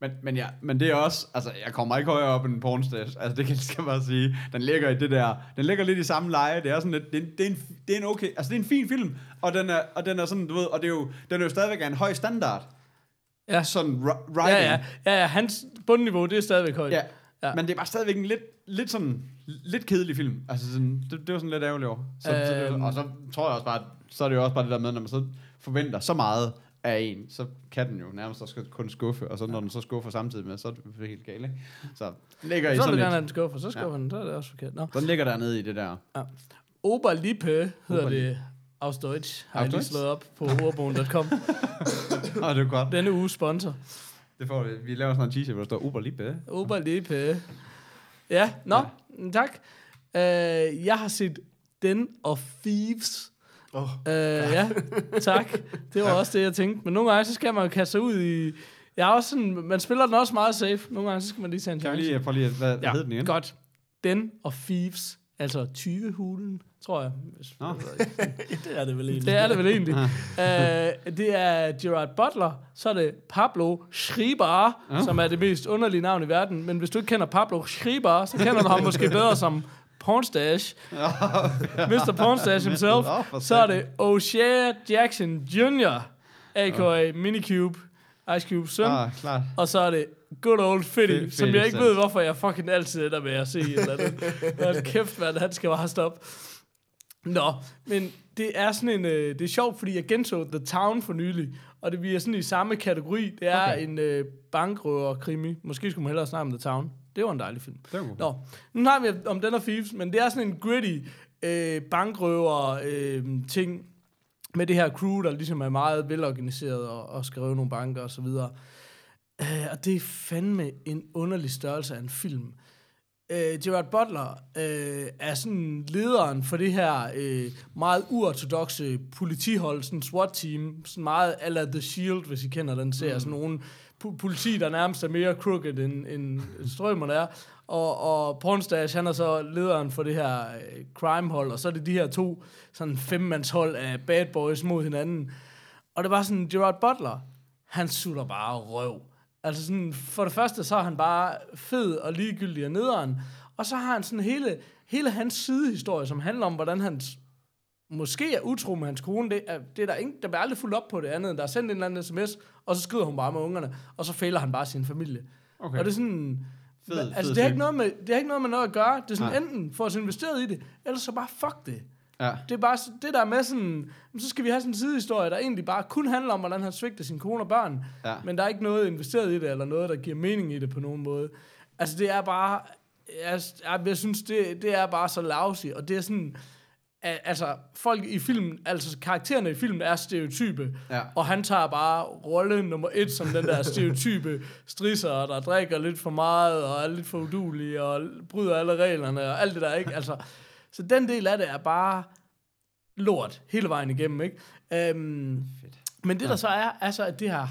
men, men, ja, men det er også, altså, jeg kommer ikke højere op end en pornstat, altså, det kan jeg skal bare sige, den ligger i det der, den ligger lidt i samme leje, det er sådan lidt, det, er en- det, er en, det er en okay, altså, det er en fin film, og den er, og den er sådan, du ved, og det er jo, den er jo stadigvæk af en høj standard, Ja. sådan ri- Ja, writing. ja, ja, ja, hans bundniveau, det er stadigvæk højt. Ja. Ja. Men det er bare stadigvæk en lidt, lidt sådan, lidt kedelig film. Altså sådan, det, det var sådan lidt ærgerligt over. Så, øhm. så det, og så tror jeg også bare, så er det jo også bare det der med, når man så forventer så meget af en, så kan den jo nærmest også kun skuffe, og så når den så skuffer samtidig med, så er det helt galt, ikke? Så ligger i Så vil sådan du gerne have lidt, den skuffer, så skuffer ja. den, så er det også forkert. Nå. den ligger dernede i det der. Oberlippe hedder Oberlippe. det aus Deutsch, har jeg lige slået op på ordbogen.com. Åh, det er godt. Denne uge sponsor. Det får vi. Vi laver sådan en t-shirt, hvor der står Uber Lippe. Oberlippe. Ja, nå, ja. tak. Uh, jeg har set Den of Thieves. Oh, Uh, ja, tak. Det var også det, jeg tænkte. Men nogle gange, så skal man jo kaste sig ud i Jeg er også sådan, man spiller den også meget safe. Nogle gange, så skal man lige tage en Kan vi chance. lige prøve lige, hvad, hvad ja, hed den igen? godt. Den og Thieves, altså 20-hulen, tror jeg. Hvis- Nå. det er det vel egentlig. Det er det vel egentlig. uh, det er Gerard Butler, så er det Pablo Schreiber, Ja. som er det mest underlige navn i verden. Men hvis du ikke kender Pablo Schreiber, så kender du ham måske bedre som Pornstash. Mr. Pornstash himself. Nå, Så er det O'Shea Jackson Jr., a.k.a. Minicube, Ice Cube søn. Ah, klart. Og så er det Good Old Fitty, Fe- som jeg ikke ved, hvorfor jeg fucking altid ender med at se. Eller det. Kæft, mand, han skal bare stoppe. Nå, men det er sådan en, øh, det er sjovt, fordi jeg genså The Town for nylig, og det bliver sådan i samme kategori. Det er okay. en øh, bankrøver-krimi. Måske skulle man hellere snakke om The Town. Det var en dejlig film. Det var god. Nå, nu har vi om den er Thieves, men det er sådan en gritty øh, bankrøver øh, ting med det her crew, der ligesom er meget velorganiseret og, og skal røve nogle banker og så videre. Øh, og det er fandme en underlig størrelse af en film. Øh, Gerard Butler øh, er sådan lederen for det her øh, meget uortodoxe politihold, sådan SWAT-team, sådan meget ala The Shield, hvis I kender den serie, mm. sådan nogle po- politi, der nærmest er mere crooked end, end strømmerne er. Og, og Pornstash, han er så lederen for det her øh, crime-hold, og så er det de her to sådan femmandshold af bad boys mod hinanden. Og det var sådan, Gerard Butler, han sutter bare røv. Altså sådan, for det første, så er han bare fed og ligegyldig og nederen. Og så har han sådan hele, hele hans sidehistorie, som handler om, hvordan han måske er utro med hans kone. Det er, det er der, ingen, der bliver aldrig fuldt op på det andet, end der er sendt en eller anden sms, og så skrider hun bare med ungerne, og så fejler han bare sin familie. Okay. Og det er sådan... Fed- altså, fed det har, ikke noget med, det har ikke noget med noget at gøre. Det er sådan, Nej. enten få os investeret i det, eller så bare fuck det. Ja. Det er bare det der med sådan, så skal vi have sådan en sidehistorie, der egentlig bare kun handler om, hvordan han svigter sin kone og børn. Ja. Men der er ikke noget investeret i det, eller noget, der giver mening i det på nogen måde. Altså det er bare, jeg, jeg, jeg synes, det, det er bare så lousy, og det er sådan, altså folk i filmen, altså karaktererne i filmen er stereotype, Ja. og han tager bare rolle nummer et som den der stereotype strisser, der drikker lidt for meget, og er lidt for udulig, og bryder alle reglerne, og alt det der, ikke? Altså, så den del af det er bare lort hele vejen igennem, ikke? Øhm, men det der så er, altså at det her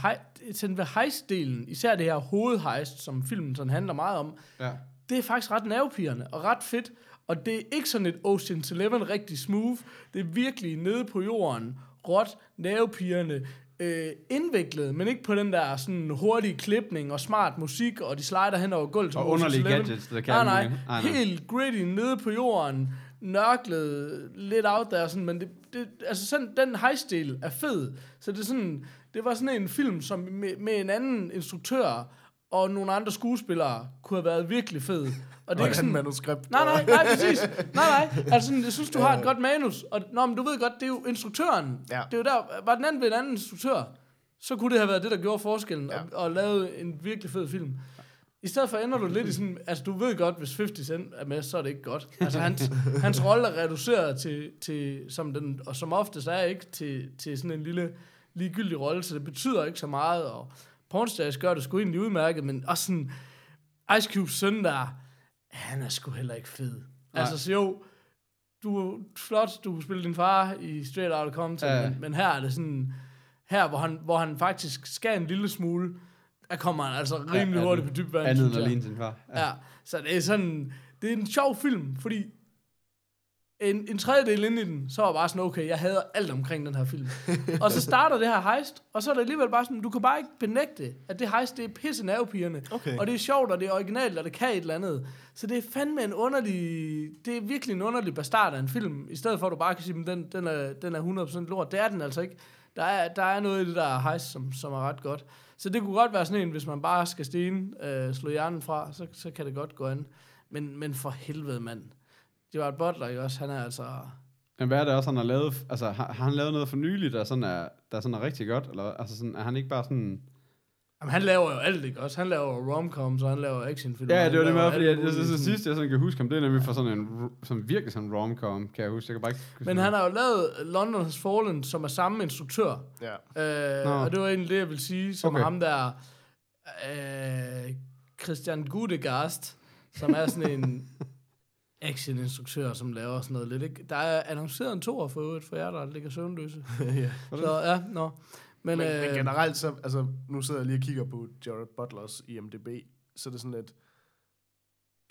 selve heist-delen, især det her hovedheist, som filmen sådan handler meget om, Ja. det er faktisk ret nervepirrende og ret fedt. Og det er ikke sådan et Ocean's Eleven rigtig smooth. Det er virkelig nede på jorden, råt, nervepirrende, øh, indviklet, men ikke på den der sådan hurtige klipning og smart musik, og de slider hen over gulvet. Og underlige gadgets, der kan Nej, nej. Nej, nej. Helt gritty, nede på jorden, nørklet, lidt out der, sådan, men det, det, altså sådan, den heist-del er fed. Så det er sådan, det var sådan en film, som med, med en anden instruktør og nogle andre skuespillere kunne have været virkelig fed. Og det er ikke et sådan, manuskript. Nej, nej, nej, præcis. Nej, nej. Altså, sådan, jeg synes, du har et godt manus. Og, nå, men du ved godt, det er jo instruktøren. Ja. Det er jo der, var den anden ved en anden instruktør, så kunne det have været det, der gjorde forskellen, ja. og, og lavet en virkelig fed film. I stedet for ender du lidt i sådan, altså du ved godt, hvis 50 Cent er med, så er det ikke godt. Altså hans, hans rolle er reduceret til, til, som den, og som oftest er ikke, til, til sådan en lille ligegyldig rolle, så det betyder ikke så meget, og Pornstash gør det sgu egentlig udmærket, men også sådan, Ice Cube søn der, han er sgu heller ikke fed. Nej. Altså, så jo, du er flot, du kunne spille din far i Straight Outta Compton, Ja. men, men her er det sådan, her hvor han, hvor han faktisk skal en lille smule, der kommer han altså rimelig Ja, hurtigt på dyb vand. Andet end at ligne sin far. Ja. ja, så det er sådan, det er en sjov film, fordi en, en tredjedel inde i den, så var bare sådan, okay, jeg hader alt omkring den her film. og så starter det her heist, og så er det alligevel bare sådan, du kan bare ikke benægte, at det heist, det er pisse nervepirrende. Okay. Og det er sjovt, og det er originalt, og det kan et eller andet. Så det er fandme en underlig, det er virkelig en underlig bastard af en film, i stedet for at du bare kan sige, den, den, er, den er 100% lort. Det er den altså ikke. Der er, der er noget i det der heist, som, som er ret godt. Så det kunne godt være sådan en, hvis man bare skal sten, øh, slå hjernen fra, så, så kan det godt gå an. Men, men for helvede, mand. Gerard Butler, ikke også? Han er altså... Men hvad er det også, han har lavet? Altså, har, har han lavet noget for nylig, der sådan er, der sådan er rigtig godt? Eller altså sådan, er han ikke bare sådan... Jamen, han laver jo alt, ikke også? Han laver romcoms, og han laver actionfilm. Ja, det var det med, fordi jeg, jeg, jeg, sådan- sidst jeg sådan kan huske ham, det er nemlig for sådan en, sådan virkelig sådan en rom-com, kan jeg huske. Jeg kan bare ikke huske Men han har jo lavet London Has Fallen, som er samme instruktør. Ja. Øh, Nå. og det var egentlig det, jeg vil sige, som okay. ham der, øh, Christian Gudegast, som er sådan en action-instruktør, som laver sådan noget lidt. Ikke? Der er annonceret en toer for øvrigt, for jer, der ligger søvnløse. ja. Så ja, nå. Men, Men, øh, men generelt, så, altså, nu sidder jeg lige og kigger på Jared Butlers IMDb, så er det sådan, at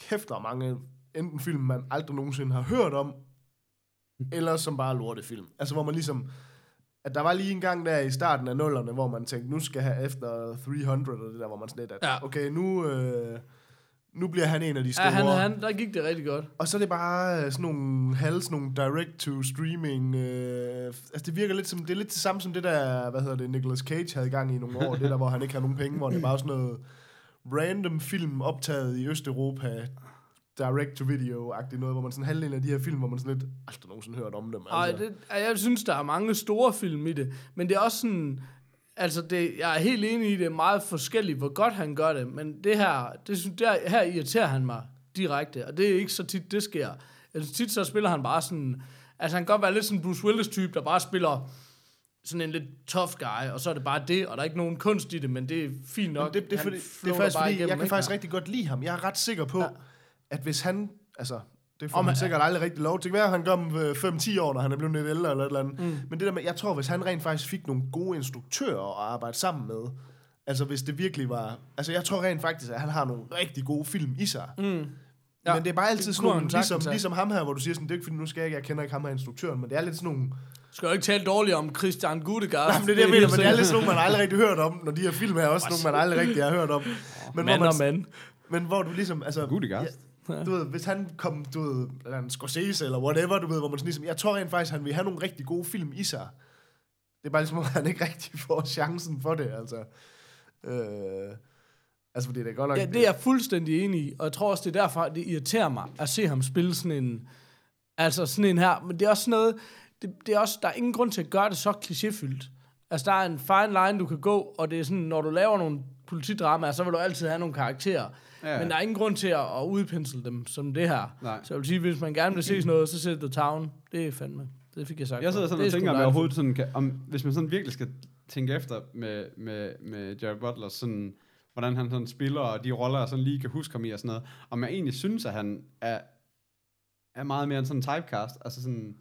kæft, der er mange enten film, man aldrig nogensinde har hørt om, eller som bare lortefilm. Altså, hvor man ligesom... At der var lige en gang der i starten af nullerne, hvor man tænkte, nu skal jeg efter 300, og det der, hvor man sådan lidt, at Ja. okay, nu, øh, nu bliver han en af de store. ja, han, han, der gik det rigtig godt. Og så er det bare øh, sådan nogle halv, sådan nogle direct-to-streaming. Øh, altså det virker lidt som, det er lidt det samme som det der, hvad hedder det, Nicolas Cage havde i gang i nogle år. det der, hvor han ikke har nogen penge, hvor det er bare sådan noget random film optaget i Østeuropa, direct-to-video-agtigt noget, hvor man sådan halvdelen af de her film, hvor man sådan lidt aldrig nogensinde hørt om dem. Ej, det, jeg synes, der er mange store film i det, men det er også sådan, altså det, jeg er helt enig i, det er meget forskelligt, hvor godt han gør det, men det her, det, synes, der, her irriterer han mig direkte, og det er ikke så tit, det sker. Altså tit så spiller han bare sådan, altså han kan godt være lidt sådan Bruce Willis-type, der bare spiller sådan en lidt tough guy, og så er det bare det, og der er ikke nogen kunst i det, men det er fint nok. Men det, det, er fordi, det er faktisk bare fordi, jeg kan faktisk rigtig godt lide ham. Jeg er ret sikker på, ja. at hvis han, altså, det får Om man han- sikkert aldrig rigtig lov til. Hvad han gør om øh, 5-10 år, når han er blevet lidt ældre eller et eller andet. Mm. Men det der med, jeg tror, hvis han rent faktisk fik nogle gode instruktører at arbejde sammen med, altså hvis det virkelig var, altså jeg tror rent faktisk, at han har nogle rigtig gode film i sig. Mm. Ja, Men det er bare altid det sådan nogle, ligesom, ligesom ham her, hvor du siger sådan, det er ikke fordi, nu skal jeg ikke, jeg kender ikke ham her instruktøren, men det er lidt sådan nogle, Skal jo ikke tale dårligt om Christian Gudegard. Nej, men det er det, jeg mener, men det er lidt sådan nogle, man aldrig rigtig hørt om, når de her film er også nogle, man aldrig rigtig har hørt om. Men, Mand hvor og man, mand. men hvor du ligesom, altså... Gud, det gør. Ja, du ved, hvis han kom, du ved, eller en Scorsese eller whatever, du ved, hvor man sådan ligesom, jeg tror rent faktisk, han vil have nogle rigtig gode film i sig. Det er bare ligesom, at han ikke rigtig får chancen for det, altså. Øh, altså, fordi det er godt nok... Ja, det er jeg fuldstændig enig i, og jeg tror også, det er derfor, det irriterer mig at se ham spille sådan en, altså sådan en her, men det er også noget, det, det er også, der er ingen grund til at gøre det så klichéfyldt. Altså, der er en fine line, du kan gå, og det er sådan, når du laver nogle politidramaer, så vil du altid have nogle karakterer. Ja. Men der er ingen grund til at, at udpensle dem som det her. Nej. Så jeg vil sige, hvis man gerne vil se sådan noget, så sæt The Town. Det er fandme. Det fik jeg sagt. Jeg sidder sådan er og tænker, om jeg overhovedet sådan kan, om, hvis man sådan virkelig skal tænke efter med, med, med Jared Butler, sådan, hvordan han sådan spiller, og de roller, jeg sådan lige kan huske ham i og sådan noget, om jeg egentlig synes, at han er, er meget mere en sådan typecast, altså sådan,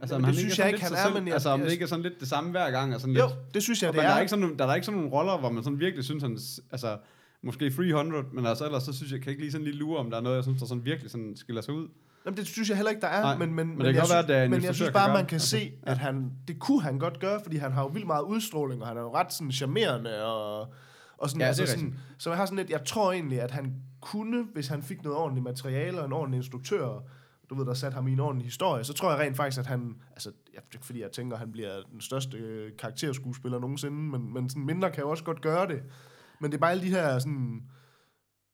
altså, om det han synes er jeg sådan ikke, han lidt er, selv, men jeg- altså, om det ikke er sådan lidt det samme hver gang, og sådan Jo, lidt, det synes jeg, og, det men der er, er. ikke sådan, der er ikke sådan nogle roller, hvor man sådan virkelig synes, han, altså, måske 300, men altså ellers så synes jeg, kan jeg ikke lige sådan lige lure, om der er noget, jeg synes, der sådan virkelig sådan skiller sig ud. Jamen, det synes jeg heller ikke, der er. Nej, men, men, men det jeg være, synes- at det en Men jeg synes bare, man kan se, at han, det kunne han godt gøre, fordi han har jo vildt meget udstråling, og han er jo ret sådan charmerende, og, og sådan, Ja, altså sådan, så jeg har sådan lidt, jeg tror egentlig, at han kunne, hvis han fik noget ordentligt materiale og en ordentlig instruktør, du ved, der satte ham i en ordentlig historie, så tror jeg rent faktisk, at han, altså, jeg, fordi, jeg tænker, at han bliver den største øh, karakterskuespiller nogensinde, men, men sådan mindre kan jo også godt gøre det. Men det er bare alle de her sådan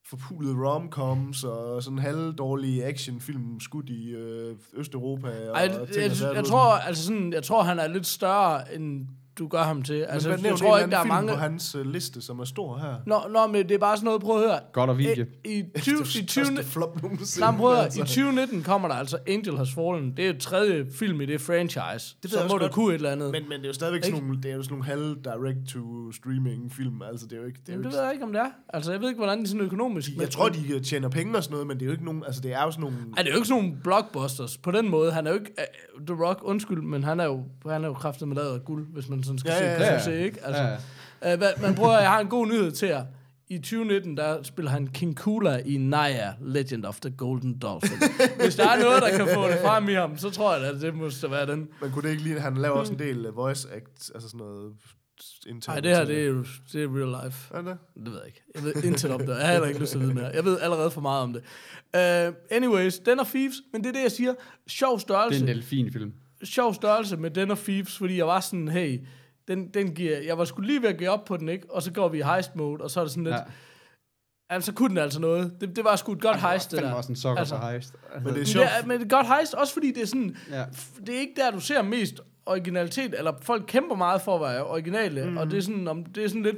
forpulede romcoms og sådan halvdårlige actionfilm skudt i øh, Østeuropa. Og Ej, jeg, jeg, jeg, tror, altså sådan, jeg tror, han er lidt større, end du gør ham til. Altså, Men jeg, tror ikke, der er mange... på hans øh, liste, som er stor her. Nå, nå, men det er bare sådan noget, prøv at høre. Godt og video. I, i, 20, det i, er 20, største flop nej, prøv at høre, altså. i 2019 kommer der altså Angel Has Fallen. Det er jo tredje film i det franchise. ved så må det godt. kunne et eller andet. Men, Men, det er jo stadigvæk sådan nogle, det er jo sådan nogle halv direct-to-streaming film. Altså, det er jo ikke... Det er jo det ikke ved jeg ikke, om det er. Altså, jeg ved ikke, hvordan det er sådan økonomisk. jeg tror, de øh, tjener penge og sådan noget, men det er jo ikke nogen... Altså, det er jo sådan nogle... Er det er jo ikke sådan nogle blockbusters på den måde. Han er jo ikke... Uh, The Rock, undskyld, men han er jo, han er jo kraftet med lavet af guld, hvis man sådan skal Ja, se ja, ja. succes, ikke? Altså, Ja, hvad, man prøver, jeg har en god nyhed til jer. I 2019, der spiller han King Kula i Naya, Legend of the Golden Dolphin. Hvis der er noget, der kan få det frem i ham, så tror jeg, at det måske være den. Man kunne det ikke lige... Han laver også en del uh, voice act, altså sådan noget... Nej, det her, det er jo det er real life. Er det? Det ved jeg ikke. Jeg ved intet om det. Jeg har heller ikke lyst til at vide mere. Jeg ved allerede for meget om det. Uh, anyways, Den og Thieves, men det er det, jeg siger. Sjov det er størrelse. en delfinfilm. sjov størrelse med Den og Thieves, fordi jeg var sådan, hey, den, den giver, jeg var skulle lige ved at give op på den, ikke? Og så går vi i heist mode, og så er det sådan lidt, Ja. ja. altså så kunne den altså noget. Det, det var sgu et godt heist, det Det der. var også en sokker Altså. heist. Men det er sjovt. det er, men det er et godt heist, også fordi det er sådan, Ja. f- det er ikke der, du ser mest originalitet, eller folk kæmper meget for at være originale, mm. og det er, sådan, om, det er sådan lidt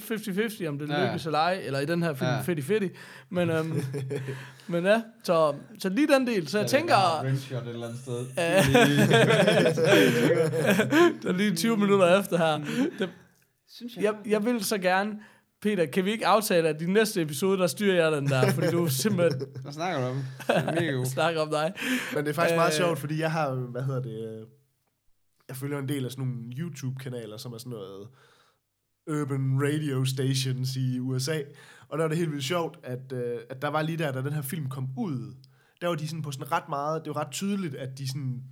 50-50, om det Ja. lykkes eller ej, eller i den her film, Ja. ja. fedt fedt. Men, øhm, men ja, så, så lige den del. Så jeg tænker, Rimshot et eller andet sted. der er lige 20 minutter efter her, det, Synes jeg, jeg vil så gerne, Peter, kan vi ikke aftale, at de næste episode, der styrer jeg den der, fordi du simpelthen Hvad snakker du om? Er mega snakker om dig. Men det er faktisk meget Øh. sjovt, fordi jeg har, hvad hedder det, øh, jeg følger en del af sådan nogle YouTube-kanaler, som er sådan noget urban radio stations i USA. Og der var det helt vildt sjovt, at, øh, at der var lige der, da den her film kom ud, der var de sådan på sådan ret meget, det var ret tydeligt, at de sådan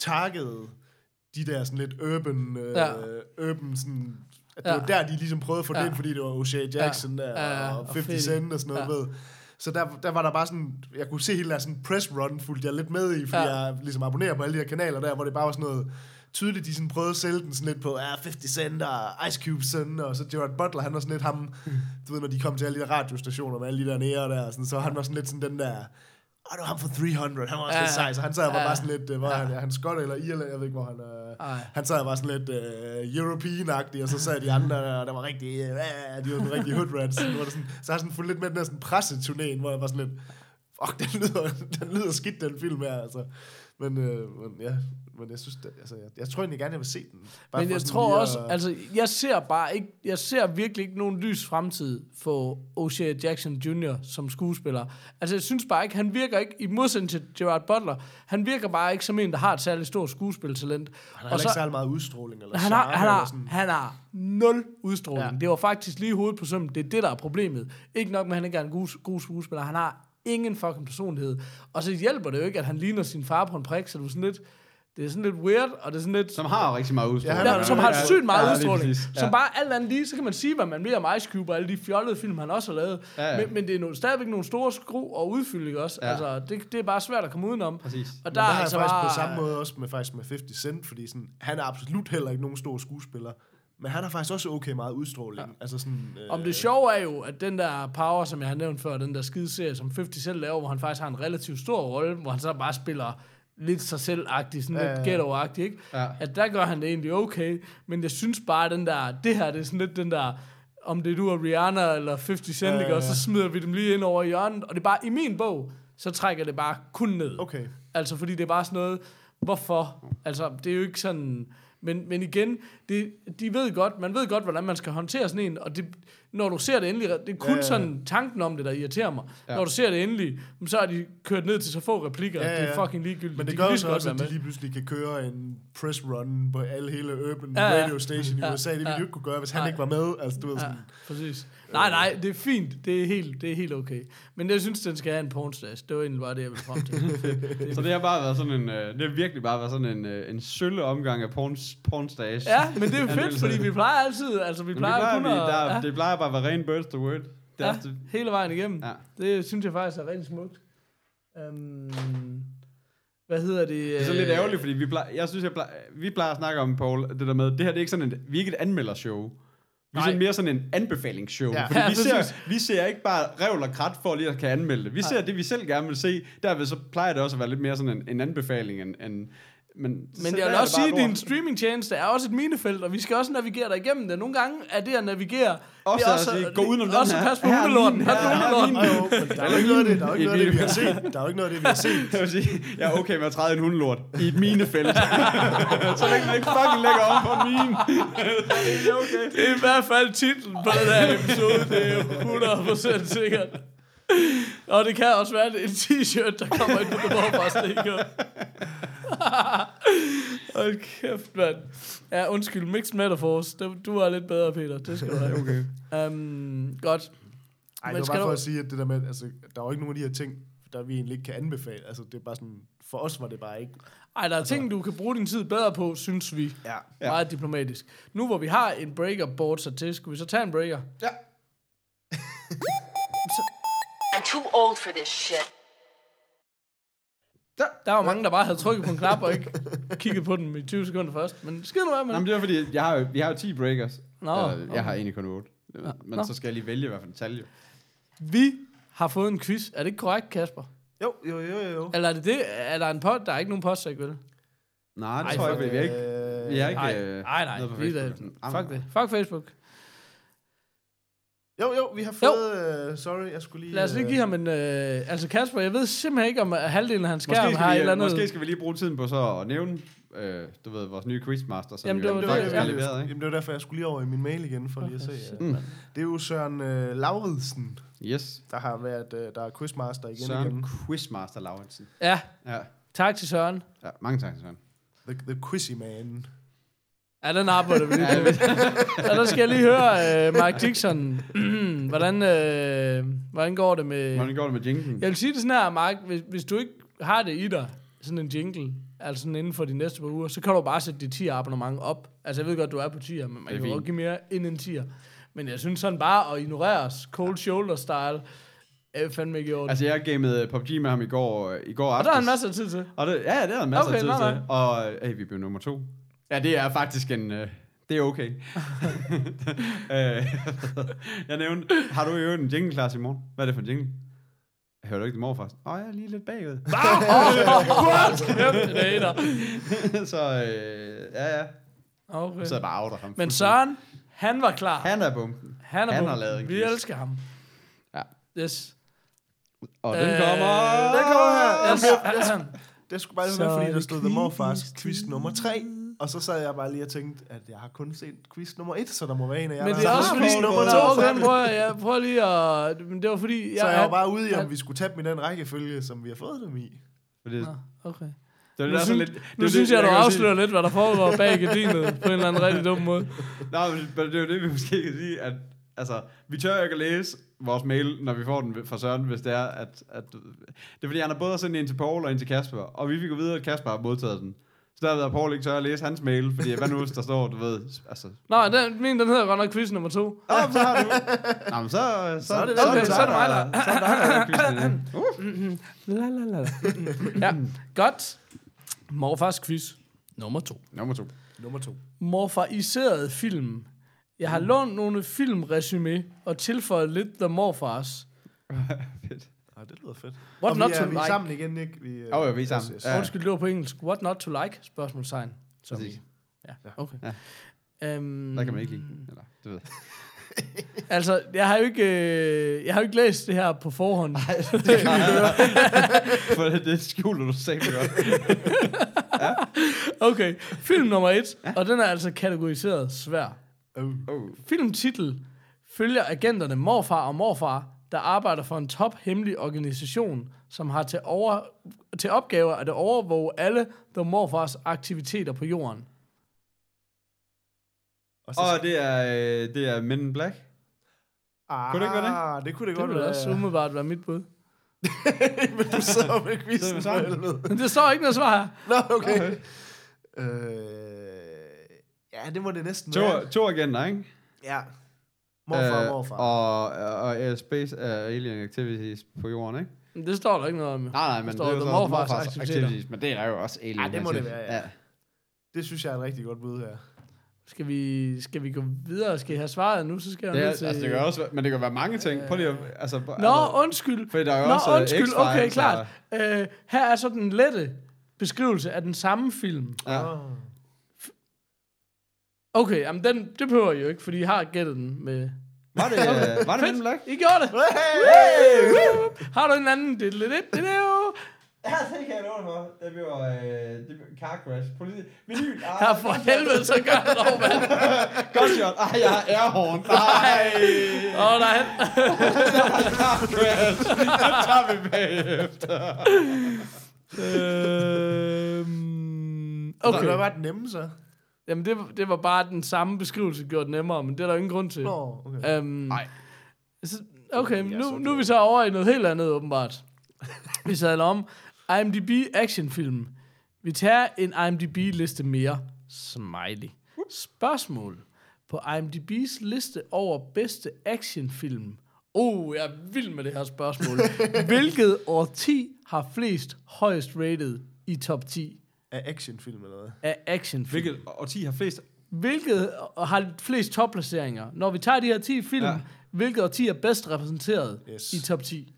targetede de der sådan lidt urban, øh, Ja. urban sådan, at det Ja. var der, de ligesom prøvede at få ja. Det ind, fordi det var O'Shea Jackson Ja. der, Ja, og og 50 fedt. Cent og sådan noget, Ja. ved. Så der, der var der bare sådan, jeg kunne se hele der sådan press run, fulgte jeg lidt med i, fordi ja. jeg ligesom abonnerer på alle de her kanaler der, hvor det bare var sådan noget, tydeligt, de sådan prøvede at sælge den sådan lidt på, ja, 50 Cent og Ice Cube søn, og så Gerard Butler, han var sådan lidt ham, du ved, når de kom til alle de der radiostationer med alle de der nære der, og sådan, så han var sådan lidt sådan den der, åh, det var ham for 300, han var også Ja, lidt sej, så han sad og var ja. bare sådan lidt, øh, hvor Ja. han, han skot eller irland, jeg ved ikke, hvor han er, Ej. han sad og var sådan lidt uh, European-agtig, og så sad de andre, der, der var rigtig, uh, de var sådan rigtig hood rats, så, var sådan, så har jeg sådan fulgt lidt med den der sådan presseturnéen, hvor jeg var sådan lidt, fuck, den lyder, den lyder skidt, den film her, altså. Men, øh, men ja, men jeg synes, det, altså, jeg, jeg tror egentlig gerne, jeg vil se den. Bare Men jeg tror lige også, altså, jeg ser bare ikke, jeg ser virkelig ikke nogen lys fremtid for O'Shea Jackson Jr. som skuespiller. Altså, jeg synes bare ikke, han virker ikke, i modsætning til Gerard Butler, han virker bare ikke som en, der har et særligt stort skuespiltalent. han har heller ikke særlig meget udstråling, eller han har, han, eller har, sådan. han har nul udstråling. Ja. Det var faktisk lige hovedet på sømmen. Det er det, der er problemet. Ikke nok med, at han ikke er en god, god skuespiller. Han har ingen fucking personlighed. Og så hjælper det jo ikke, at han ligner sin far på en prik, så er sådan lidt, det er sådan lidt weird, og det er sådan lidt... Som har rigtig meget udstråling. han Ja, har- som har ja, sygt meget ja, ja, udstråling. Ja. bare alt andet lige, så kan man sige, hvad man vil om Ice Cube og alle de fjollede film, han også har lavet. Ja, ja. Men, men det er no, stadigvæk nogle store skru og udfylde, også? Ja. Altså, det, det er bare svært at komme udenom. Præcis. Og Men der, der er altså faktisk bare, på samme måde også med, faktisk med 50 Cent, fordi sådan, han er absolut heller ikke nogen stor skuespiller, men han har faktisk også okay meget udstråling. Ja. Altså sådan, øh, Om det sjove er jo, at den der Power, som jeg har nævnt før, den der skide serie, som 50 selv laver, hvor han faktisk har en relativt stor rolle, hvor han så bare spiller lidt sig selv-agtig, sådan Ja, lidt ghetto-agtig, ikke? Ja. At der gør han det egentlig okay, men jeg synes bare, den der, det her, det er sådan lidt den der, om det er du og Rihanna eller 50 Cent, Ja, ja, ja, og så smider vi dem lige ind over hjørnet, og det er bare, i min bog, så trækker det bare kun ned. Okay. Altså, fordi det er bare sådan noget, hvorfor? Altså, det er jo ikke sådan... Men, men igen, det, de ved godt, man ved godt, hvordan man skal håndtere sådan en, og det, når du ser det endelig, det er kun Ja, ja, ja. sådan tanken om det, der irriterer mig. Ja. Når du ser det endelig, så er de kørt ned til så få replikker, Ja, ja, ja. det er fucking ligegyldigt. Men det de gør så godt også, at de lige pludselig kan køre en press run på alle hele urban Ja, ja. radio station i Ja, USA. Det ville de jo ikke kunne gøre, hvis han ikke var med. Altså, du ved Ja, sådan, præcis. Nej, nej, det er fint. Det er helt, det er helt okay. Men jeg synes, den skal have en pornstash. Det var egentlig bare det, jeg ville frem til. Så det har bare været sådan en, øh, det har virkelig bare været sådan en, øh, en sølle omgang af porn, pornstage. ja, men det er jo fedt, Anmeldelse. fordi vi plejer altid, altså vi Men det plejer, plejer, kun vi, at... der, ja. det plejer bare at være ren birds to word. Det Ja, ofte, hele vejen igennem. Ja. Det synes jeg faktisk er rigtig smukt. Um, hvad hedder det? det er så lidt ærgerligt, fordi vi plejer, jeg synes, jeg plejer, vi plejer at snakke om, Paul, det der med, det her det er ikke sådan en, vi er ikke et anmeldershow. Vi er Nej. sådan mere sådan en anbefalingsshow. Ja. Fordi Ja, vi, ser, vi ser ikke bare revl og krat for lige at kan anmelde det. Vi ser det, vi selv gerne vil se. Derved så plejer det også at være lidt mere sådan en, en anbefaling end, end men, Men jeg vil også sige, at din streamingtjeneste er også et minefelt, og vi skal også navigere der igennem det. Nogle gange er det at navigere... Også det er at sige, gå udenom den også her. Pas på hundelorten. min, er der er jo ikke noget af det, der er ikke Et noget af det, vi har set. Der er jo ikke noget af det, vi har set. Jeg vil sige, jeg er okay med at træde en hundelort i et minefelt. så længe den ikke fucking ligger om på er okay. Det er i hvert fald titlen på den her episode. Det er 100% sikkert. Og det kan også være en t-shirt, der kommer ind på det morfars stikker. Hold kæft, mand. Ja, undskyld, mixed metaphors. Du, du er lidt bedre, Peter. Det skal du have. okay. Um, godt. Ej, Men det var bare du- for at sige, at det der med, altså, der er jo ikke nogen af de her ting, der vi egentlig ikke kan anbefale. Altså, det er bare sådan, for os var det bare ikke. Ej, der er ting, du kan bruge din tid bedre på, synes vi. Ja. Ja. Meget diplomatisk. Nu hvor vi har en breaker board sig til, skal vi så tage en breaker? Ja. I'm too old for this shit. Der var mange, der bare havde trykket på en knap og ikke kigget på den i 20 sekunder først. Men skid nu af med Nå, men det er fordi, jeg har, jo- vi har jo 10 breakers. Nå, Eller, jeg har egentlig kun 8. Men Nå. så skal jeg lige vælge, hvad for en tal jo. Vi har fået en quiz. Er det ikke korrekt, Kasper? Jo, jo, jo, jo, jo. Eller er det det? Er der en pod? Der er ikke nogen postsæk, vel? Nej, det Ej, tror jeg fuck ikke. Vi har ikke, vi har ikke Nej, øh, nej, nej. noget på Vi er Facebook. da- Sådan, Fuck det. Fuck Facebook. Jo, jo, vi har fået... Uh, sorry, jeg skulle lige... Lad os lige øh, give ham en... Øh, altså Kasper, jeg ved simpelthen ikke, om øh, halvdelen af hans Måske skærm skal, har et vi, eller øh, andet... måske skal vi lige bruge tiden på så at nævne, øh, du ved, vores nye quizmaster, som Jamen, jo det var det, faktisk det, leveret, ikke? Jamen, det var derfor, jeg skulle lige over i min mail igen, for lige at se. shit. Mm. Det er jo Søren uh, Lauridsen, Yes. der har været uh, der er quizmaster igen Søren igen. Quizmaster Lauritsen. Ja, Ja. tak til Søren. ja, mange tak til Søren. The, the Quizzy Man. Ja, den arbejder vi lige på. Og der skal jeg lige høre, uh, Mike Dixon, hvordan, uh, hvordan går det med... Hvordan går det med jinken? Jeg vil sige det sådan her, Mike, hvis, hvis du ikke har det i dig, sådan en jingle, altså sådan inden for de næste par uger, så kan du bare sætte dit 10 abonnement op. Altså jeg ved godt, du er på 10'er, men man kan jo give mere end en 10'er. Men jeg synes sådan bare at ignorere os, cold shoulder style, er fandme ikke. Altså, jeg gamede PUBG med ham i går, øh, i går og aftes. der er en masse tid til. Og det, ja, det er en masse Okay, tid nej, nej. til. Og øh, hey, vi blev nummer to. Ja, det er faktisk en... Øh, det er okay. øh, jeg nævnte, har du i øvrigt en jingle klar, Simon? Hvad er det for en jingle? Jeg hørte du ikke det morfars? Åh, oh, jeg er lige lidt bagud. What? Så øh, ja, ja. Okay. Så er jeg bare out af ham. Men Søren, han var klar. Han er bumpen. Han, er han har lavet en Vi quiz. elsker ham. Ja. Yes. Og den Øh, kommer... Den kommer her. Yes. Jeg, det skulle bare være, fordi er der stod The Morfars quiz nummer 3. Og så sad jeg bare lige og tænkte, at jeg har kun set quiz nummer 1, så der må være en af jer, Men det er også fordi, quiz nummer 2. okay, prøv, jeg prøver lige at... Men det var fordi... Så jeg var bare ude i, om vi skulle tage dem i den rækkefølge, som vi har fået dem i. For det, Nå, okay. det, er Nu, synes, lidt... det nu det, synes jeg, du afslører lidt, hvad der foregår bag gardinet på en eller anden rigtig dum måde. Nej, men men det er jo det, vi måske kan sige, at altså, vi tør ikke at læse vores mail, når vi får den fra Søren, hvis det er, at... at det er fordi, han har både sendt en til Paul og en til Kasper, og vi fik jo vide, at Kasper har modtaget den. Så der har Paul ikke tør at læse hans mail, fordi hvad nu, der står, du ved, altså... Nå, den, min, den hedder godt nok quiz nummer to. Åh, så har du... Nå, men så, så, så, er det så, okay, så er det mig, der- Så er der er quizzen. Uh. La, la, la. ja, godt. Morfars quiz nummer to. Nummer to. Nummer 2. Morfariseret film. Jeg har lånt nogle filmresumé og tilføjet lidt The Morfars. Fedt. Ja, det lyder fedt. What og not vi er, to vi er like? sammen igen, ikke? Vi, øh, Åh, ja, vi er sammen. Yes, yes. Ja. Undskyld, det var på engelsk. What not to like? Spørgsmålstegn. Som Præcis. Ja, okay. Ja. Um, Der kan man ikke lide. Eller, det ved jeg. Altså, jeg har jo ikke, øh, jeg har jo ikke læst det her på forhånd. For det, det skjuler du sagde godt. Okay, film nummer et, og den er altså kategoriseret svær. Oh. Filmtitel følger agenterne morfar og morfar, der arbejder for en tophemmelig organisation, som har til, over, til opgave at overvåge alle The Morfars aktiviteter på jorden. Og så, Og det er, øh, det er Men in Black. ah, kunne det ikke være det? Det kunne det Det godt ville være. også umiddelbart være mit bud. Men du sidder med quizzen for helvede. Det står ikke noget svar her. Nå, okay. Okay. Øh, ja, det må det næsten To, være. to agenter, ikke? Ja. Morfar, Øh, morfar. Og, og uh, Space uh, Alien Activities på jorden, ikke? Men Det står der ikke noget om. Nej, nej, men det står er jo så Morfars Morfars aktiviteter. Activities. Men det er jo også Alien Ej, det må det være, ja. Det synes jeg er et rigtig godt bud her. Skal vi, skal vi gå videre? Skal I have svaret nu? Så skal jeg Det, er, til... altså, det kan også, være- men det kan være mange ting. Prøv lige at... Altså, Nå, altså, undskyld. fordi der er jo Nå, også øh, undskyld. Okay, og- klart. Uh, her er så den lette beskrivelse af den samme film. Ja. Oh. Okay, jamen den, det behøver I jo ikke, fordi I har gættet den med... Var det, øh, var det Men in Black? I gjorde det! Hey! Har du en anden? Det, det, det, det, det, Ja, det kan jeg love dig for. Det bliver, øh, det bliver car crash. Politi- Vinyl. Ah, Ja, for helvede, så gør det dog, mand. Godt shot. Ej, jeg har airhorn. Nej. Åh, oh, nej. Car crash. Det tager vi bagefter. øhm, Okay. okay. Hvad var den nemme så? Jamen, det, det var bare den samme beskrivelse gjort nemmere, men det er der ingen grund til. Nå, okay. Øhm, Nej. så- Okay, nu, så nu er vi så over i noget helt andet, åbenbart. vi sadler om. IMDb actionfilm. Vi tager en IMDb-liste mere. Smiley. Spørgsmål. På IMDb's liste over bedste actionfilm. Oh, jeg er vild med det her spørgsmål. Hvilket årti har flest højst rated i top 10 Af actionfilm eller hvad? af actionfilm? Hvilket årti har flest? Hvilket har flest topplaceringer? Når vi tager de her 10 film, Ja. hvilket årti er bedst repræsenteret Yes. i top 10?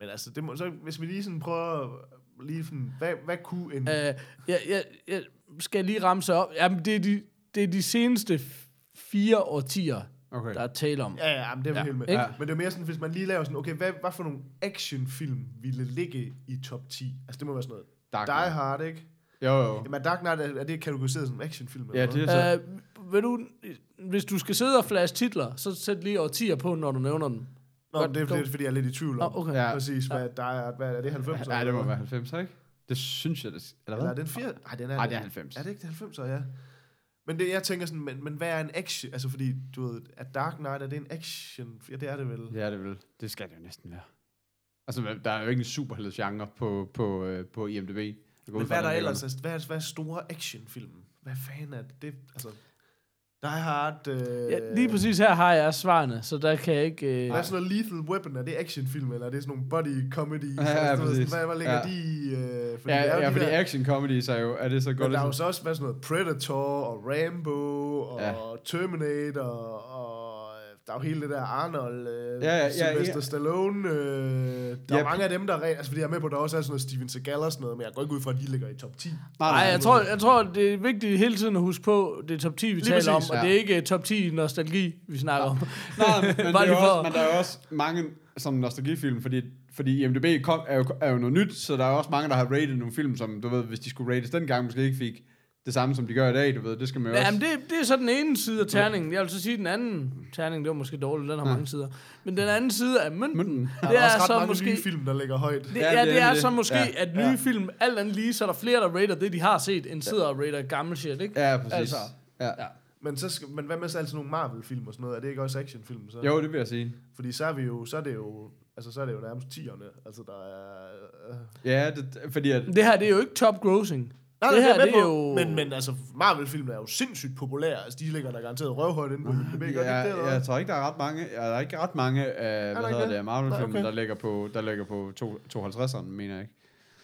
Men altså, det må, så, hvis vi lige sådan prøver lige sådan, hvad, hvad kunne en... Uh, jeg, jeg, jeg skal lige ramse op. Jamen, det er de, det er de seneste fire årtier, Okay. der er tale om. Ja, ja, men det er ja, helt med. Ja. Men det er mere sådan, hvis man lige laver sådan, okay, hvad, hvad for nogle actionfilm ville ligge i top 10? Altså, det må være sådan noget. Dark Die Knight. Hard, ikke? Jo, jo. Jamen, Dark Knight, er, er det kategoriseret som actionfilm? Ja, eller det hvad? er så... Uh, vil du, hvis du skal sidde og flash titler, så sæt lige årtier på, når du nævner dem. Nå, godt, men det er fordi, fordi jeg er lidt i tvivl om. Nå, okay. Ja. Ja. Præcis, hvad Die Hard, hvad er det, 90? Ja, det må være 90, ikke? Det synes jeg, det Eller Eller er hvad? det en 4? Nej, den er, Ej, det er 90. Er det ikke det 90, ja? Men det, jeg tænker sådan, men, men hvad er en action? Altså, fordi, du ved, at Dark Knight, er det en action? Ja, det er det vel. Ja, det vil. Det skal det jo næsten være. Altså, hvad- der er jo ikke en superheldsgenre på, på, øh, på IMDb. Jeg går ud Men fra, hvad er der den ellers? Altså, hvad, er, hvad er store actionfilm? Hvad fanden er det? det altså, Die Hard... Øh, Ja, lige præcis her har jeg svarene, så der kan jeg ikke... Øh, Hvad er sådan noget Lethal Weapon? Er det actionfilm, eller er det sådan nogle body comedy? Ja, ja, præcis. Hvad, hvad ligger Ja. ja. de i? Øh, fordi Ja, det er jo ja de fordi der- action comedy er jo, er det så Men godt. der er jo så også været sådan noget Predator og Rambo og Ja. ja. Terminator og der er jo hele det der Arnold, øh, Ja, ja, ja, Sylvester ja. Stallone. Øh, der Ja. er mange af dem, der er rent, altså fordi jeg er med på, at der også er sådan noget Steven Seagal og sådan noget, men jeg går ikke ud fra, at de ligger i top 10. Nej, jeg tror, jeg tror, det er vigtigt hele tiden at huske på, det er top 10, vi Lige taler præcis, om, og ja. det er ikke top 10 nostalgi, vi snakker om. Nej, men, det er også, men der er også mange som nostalgifilm, fordi, fordi IMDb kom, er, jo, er jo noget nyt, så der er også mange, der har rated nogle film, som du ved, hvis de skulle rates dengang, måske ikke fik det samme, som de gør i dag, du ved, det skal man jo Ja, også... men det, det er så den ene side af terningen. Jeg vil så sige, den anden terning, det var måske dårligt, den har mange sider. Men den anden side af mønten, Mønten. Det er, er så mange måske... nye film, der ligger højt. Det, Ja, ja, det er det er nemlig så det. måske, Ja. at nye film, alt andet lige, så er der flere, der rater det, de har set, end sidder og rater gammel shit, ikke? Ja, præcis. Altså, ja. ja. Men, så skal, men hvad med så altså nogle Marvel-film og sådan noget? Er det ikke også actionfilm? Så? Jo, det vil jeg sige. Fordi så er vi jo, så er det jo, altså så er det jo nærmest tierne. Altså der er... Øh, Ja, det, fordi at... Det her, det er jo ikke top grossing. Nej, det her, jeg med det er på, jo... Men, men altså, Marvel-film er jo sindssygt populære. Altså, de ligger der garanteret røvhøjt inde på IMDb. Det, Ja, hvad? jeg tror ikke, der er ret mange, ja, der er ikke ret mange af, hvad der hedder det, Marvel-film, Nej, okay. der ligger på, der ligger på to- 52'eren, mener jeg ikke.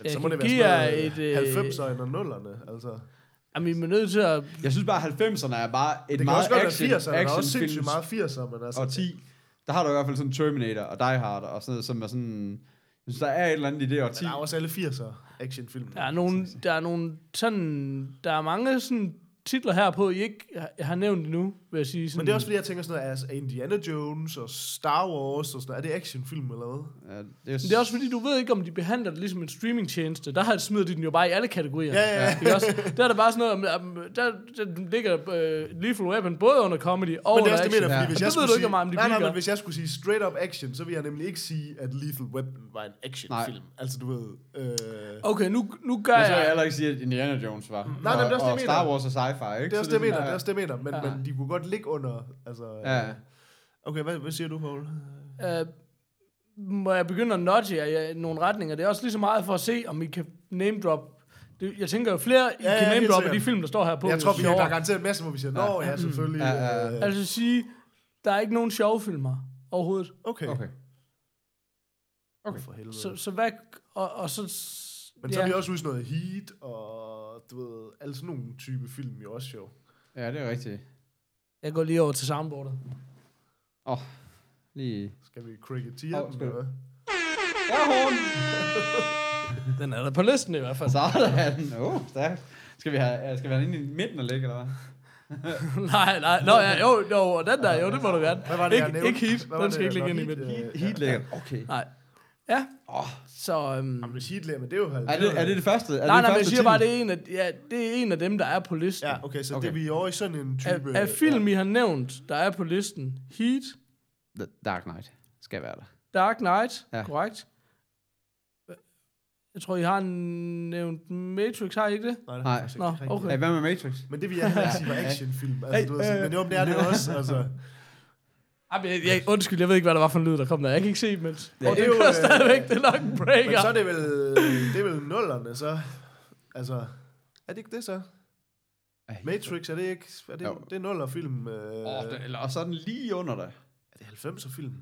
Men så Jeg må det være sådan noget et, øh, 90'erne og 0'erne. Altså. Jamen, vi er nødt til at... Jeg synes bare, at 90'erne er bare et Det kan meget også godt action, være 80'erne. Der er også sindssygt meget 80'ere, men altså... og 10. Der har du i hvert fald sådan Terminator og Die Hard og sådan noget, som er sådan... Jeg synes, der er et eller andet i det Men årti. der er også alle 80'er actionfilm. Der er nogle, der er nogle sådan... Der er mange sådan titler her på, I ikke har- har nævnt endnu, vil jeg sige. Sådan, Men det er også fordi, jeg tænker sådan noget, altså Indiana Jones og Star Wars og sådan noget. Er det actionfilm eller hvad? Ja, det, er, Men det er også fordi, du ved ikke, om de behandler det ligesom en streamingtjeneste. Der har smider de den jo bare i alle kategorier. Ja, ja, ja. Ikke også? Der er der bare sådan noget, om- om- der, der ligger uh, Lethal Weapon både under comedy og Men det er også det, action. fordi Ja. hvis jeg skulle ved du sige, ikke, om de nej, nej, men hvis jeg skulle sige straight up action, så vil jeg nemlig ikke sige, at Lethal Weapon var en actionfilm. Altså, du ved... Øh, Okay, nu, nu gør Jeg så vil jeg heller ikke sige, at Indiana Jones var. nej, det er og, også det, og Star. Wars og sci-fi, ikke? det er også Så det, jeg mener. sådan, Det er også det, jeg mener. Men, men de kunne godt ligge under... Altså, Ja. øh, Okay, hvad, hvad siger du, Paul? Uh, må jeg begynde at nudge jer i nogle retninger? Det er også lige så meget for at se, om I kan name drop. Det, jeg tænker jo flere, I Ja, ja, kan name droppe de film, der står her på. Jeg tror, vi har, er garanteret en masse, hvor vi siger, Nå, ja, selvfølgelig. Ja, ja, ja. øh, Altså sige, der er ikke nogen sjove filmer overhovedet. Okay. Okay. okay. For helvede. Så, så hvad... Og, og så... Men så er vi også ude i sådan noget Heat, og du ved, alle sådan nogle type film jo også sjov. Ja, det er rigtigt. Jeg går lige over til soundboardet. Åh, oh, lige... Skal vi cricketere Åh, den, skal eller vi- hvad? Den er der på listen i hvert fald. Sådan. Åh, oh, stærkt. Skal vi have, skal vi have den inde i midten og ligge, eller hvad? nej, nej. Nå, ja, jo, jo, og den der, jo, det må du gerne. Hvad var det, jeg ikke, nævnte? ikke heat. Den skal ikke ligge ind i Heat, midten. øh, Heat ligger. Okay. Nej. Ja. Åh. Så, øhm, Jamen, ligger, men det er jo halv. Er det, er det det første? Er nej, det nej, det men jeg siger bare, det er, en af, ja, det er en af dem, der er på listen. Ja, okay, så Okay. det er vi over i sådan en type... Af, af film, I har nævnt, der er på listen. Heat, The Dark Knight skal være der. Dark Knight, Ja. ja. korrekt. Jeg tror, I har nævnt Matrix, har I ikke det? Nej, det Nej. er faktisk ikke Nå, okay. Hey, hvad med Matrix? Men det vil jeg ikke sige var actionfilm. Altså, du ved, Hey, sådan- men jo, det er det også. Altså, Ej, men jeg, jeg, undskyld, jeg ved ikke, hvad der var for en lyd, der kom der. Jeg kan ikke se, men... Ja, og det det, er jo, kører øh, stadigvæk, det er nok en breaker. men så er det vel, det er vel nullerne, så. Altså, er det ikke det så? Matrix, er det ikke? Er det, Jo. det er nuller film? Øh, det, eller, og så er den lige under dig. er det 90'er film?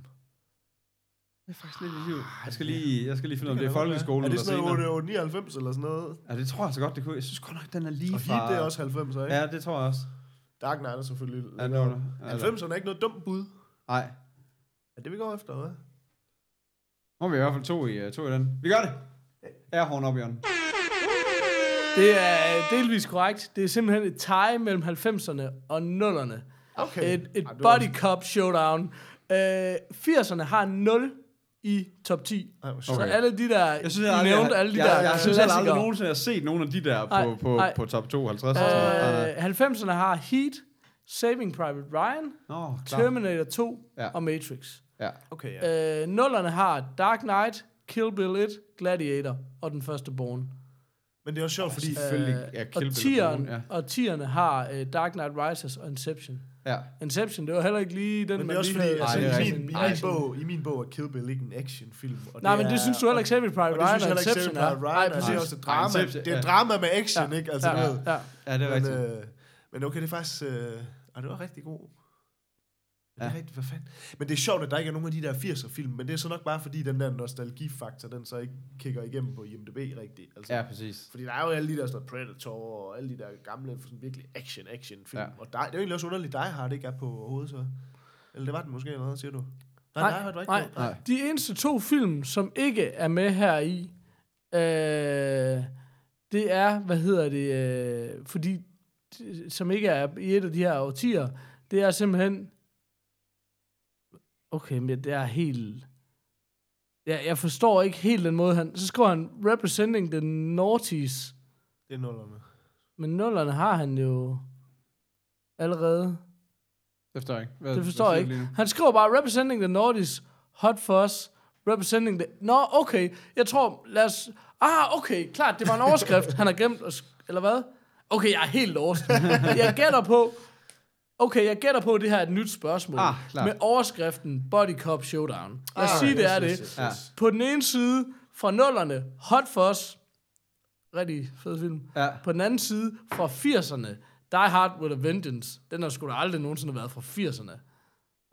Det er faktisk lidt i liv. Jeg skal lige, jeg skal lige finde ud af, om det er kan da godt være. folkeskolen Er det eller sådan senere. noget 8, 99 eller sådan noget? Ja, det tror jeg altså godt, det kunne. Jeg synes godt nok, den er lige Og fra... Heat, det er også 90'er, ikke? Ja, det tror jeg også. Dark Knight er selvfølgelig... Ja, det var det. Ja, 90'erne er ikke noget dumt bud. Nej. Er det, vi går efter, hvad? Nu har vi i hvert fald to i, uh, to i den. Vi gør det! Airhorn op, Jørgen. Det er delvis korrekt. Det er simpelthen et tie mellem 90'erne og 0'erne. Okay. Et, et Ej, body cop showdown. Øh, 80'erne har 0 i top 10. Ej, hvor Så Okay. alle de der, Jeg synes, jeg, aldrig, nævnte jeg, alle de jeg, der jeg, jeg synes, jeg aldrig nogensinde har set nogen af de der på, Nej, på, nej. på top 52. og sådan noget. Nej, nej. Øh, 90'erne har Heat, Saving Private Ryan, klar. Terminator 2 Ja. og Matrix. Ja. Okay, ja. Øh, nullerne har Dark Knight, Kill Bill 1, Gladiator og den første Born. Men det er også sjovt, fordi... Selvfølgelig Øh, er Kill og Bill tieren, ja. og tierne har uh, Dark Knight Rises og Inception. Ja. Inception, det var heller ikke lige den, Men det man er også lige fordi, havde. altså, det i, min, i, min bog, i min bog er Kill Bill ikke en actionfilm. Og Nej, det men det er- synes du heller ikke Saving Private det Ryan synes jeg og Inception er. Nej. Det er også et drama. Det er ja. drama med action, Ja, ikke? Altså, ja, ja. Ja, det er rigtigt. Men okay, det er faktisk... Øh, og det var rigtig god. Det er Ja. rigtigt, hvad fanden. Men det er sjovt, at der ikke er nogen af de der 80'er film, men det er så nok bare fordi, den der nostalgifaktor, den så ikke kigger igennem på IMDb rigtigt. Altså, Ja, præcis. Fordi der er jo alle de der sådan noget Predator og alle de der gamle, sådan virkelig action-action-film. Ja. Ja. Og der, det er jo egentlig også underligt, Die Hard ikke er på overhovedet, så. Eller det var den måske, eller hvad siger du? Nej, Nej, Die Hard var ikke nej. på. Nej. De eneste to film, som ikke er med her i, øh, det er, hvad hedder det, øh, fordi, som ikke er i et af de her årtier, det er simpelthen, okay, men det er helt, ja, jeg forstår ikke helt den måde, han, så skriver han, representing the naughties, Det er nullerne. men nullerne har han jo allerede. Det forstår jeg ikke. Hvad, Det forstår jeg ikke. Han skriver bare, representing the Nordics, hot fuzz, representing the... Nå, okay. Jeg tror, lad os... Ah, okay, klart, det var en overskrift, han har glemt, at eller hvad? Okay, jeg er helt lost. Jeg gætter på... Okay, jeg gætter på, at det her er et nyt spørgsmål. Ah, med overskriften Body Cop Showdown. Lad os Ah, sige, det er yes, det. Ja. På den ene side, fra nullerne, Hot Fuzz, rigtig fed film. Ja. På den anden side, fra 80'erne, Die Hard with a Vengeance. Den har sgu da aldrig nogensinde været fra 80'erne.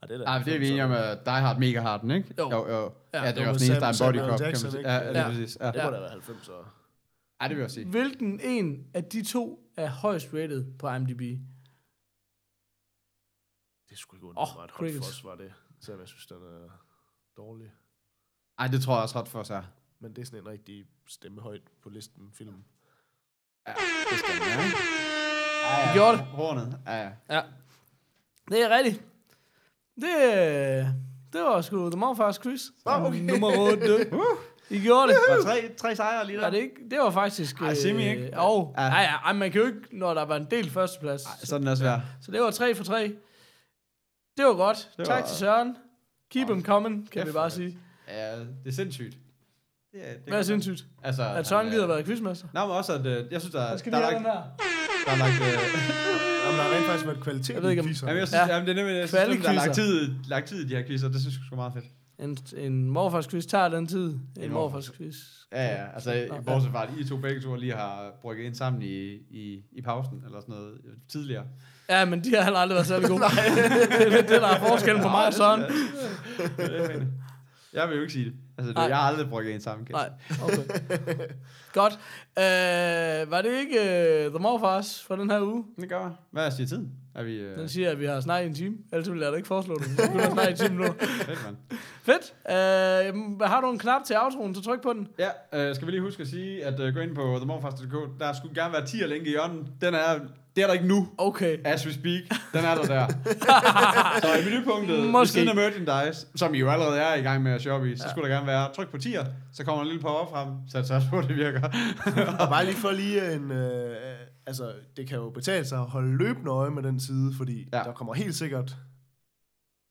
Ah, det er, Ej, men det er vi enige om, at Die Hard mega hard, ikke? Jo. Jo, jo. Ja. Ja, det er Jo, også den eneste, der er en body cop, kan man Jackson, sige. ikke? Ja, det er Ja. præcis. Ja. Det Ja. må da være 90'er. Ej, det vil jeg sige. Hvilken en af de to er højst rated på IMDb? Det skulle ikke undre mig, at Hot. Fuzz var det. Selvom jeg synes, den er dårlig. Ej, det tror jeg også ret for sig. Men det er sådan en rigtig stemme højt på listen film. Ja, det skal man være, ikke? Ja, ja. Gjorde det. Hornet. Ja, ja. Ja. Det er rigtigt. Det, øh, det var sgu The Morfars quiz. Nå, okay. Nummer 8. I gjorde det. Der var tre, tre sejre lige der. Er det ikke? Det var faktisk... Ej, semi, ikke? Jo. Ja. Ja. Ej, ja, ej, man kan jo ikke, når der var en del førsteplads. Ej, sådan er svært. Så det var 3 for 3. Det var godt. Det tak var- til Søren. Keep them coming, kan vi bare sige. Ja, det er sindssygt. Det er, det Hvad er sindssygt? Altså, At Søren gider øh, være quizmaster. Nej, men også, at øh, jeg synes, der, skal der, er lagt, der er lagt... Øh, Jamen, der har rent faktisk været kvalitet Jeg ved ikke, om- i quizzer. jamen, jeg synes, Ja. ja. jamen, det er nemlig, jeg synes, der er lagt tid, lagt tid i de her quizzer, det synes jeg sgu meget fedt. En, en morfars quiz tager den tid. En En morfars quiz. Ja, ja, altså, Nå, bortset fra, at I to begge to lige har brygget ind sammen i, i, i pausen, eller sådan noget, øh, tidligere. Ja, men de har heller aldrig været særlig gode. det er det, der er forskellen på mig og Søren. Jeg vil jo ikke sige det. Altså, du, jeg har aldrig brygget ind sammen, kan jeg Nej, okay. Godt. Øh, var det ikke uh, The Morfars for den her uge? Det gør jeg. Hvad siger tiden? Er vi... Øh, Den siger, at vi har snakket i en time. Ellers ville jeg da ikke foreslå det. Vi have snakket en time nu. fedt, mand. Fedt. Øh, har du en knap til outroen, så tryk på den. Ja, øh, skal vi lige huske at sige, at øh, gå ind på themorfast.dk. Der skulle gerne være 10 længe i hjørnet. Den er, det er der ikke nu, Okay. as we speak. Den er der der. så i menupunktet, ved Måske. siden af merchandise, som I jo allerede er i gang med at shoppe i, så skulle der gerne være tryk på 10'er, så kommer en lille pop frem, så så på, det virker. Og bare lige for lige en... Øh, altså, det kan jo betale sig at holde løbende øje med den side, fordi Ja. der kommer helt sikkert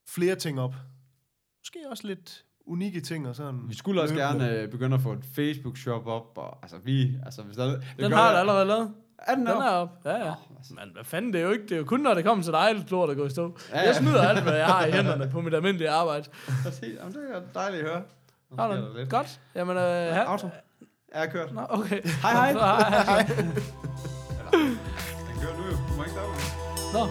flere ting op. Måske også lidt unikke ting og sådan. Vi skulle også løbende. gerne øh, begynde at få et Facebook-shop op, og altså vi, altså hvis der, det Den gør har jeg allerede lavet. Er den Den op? er op. Ja, ja. Men hvad fanden, det er jo ikke, det er jo kun, når det kommer til dig, alt lort, der går i stå. Ja, ja. Jeg smider alt, hvad jeg har i hænderne på mit almindelige arbejde. Præcis. Jamen, det er dejligt at høre. Der den? lidt. Godt. Jamen, øh, her. Auto. Jeg har kørt. Nå, okay. Hej, hej. Hej, hej. Den kører nu jo. Du må ikke stoppe. Nå.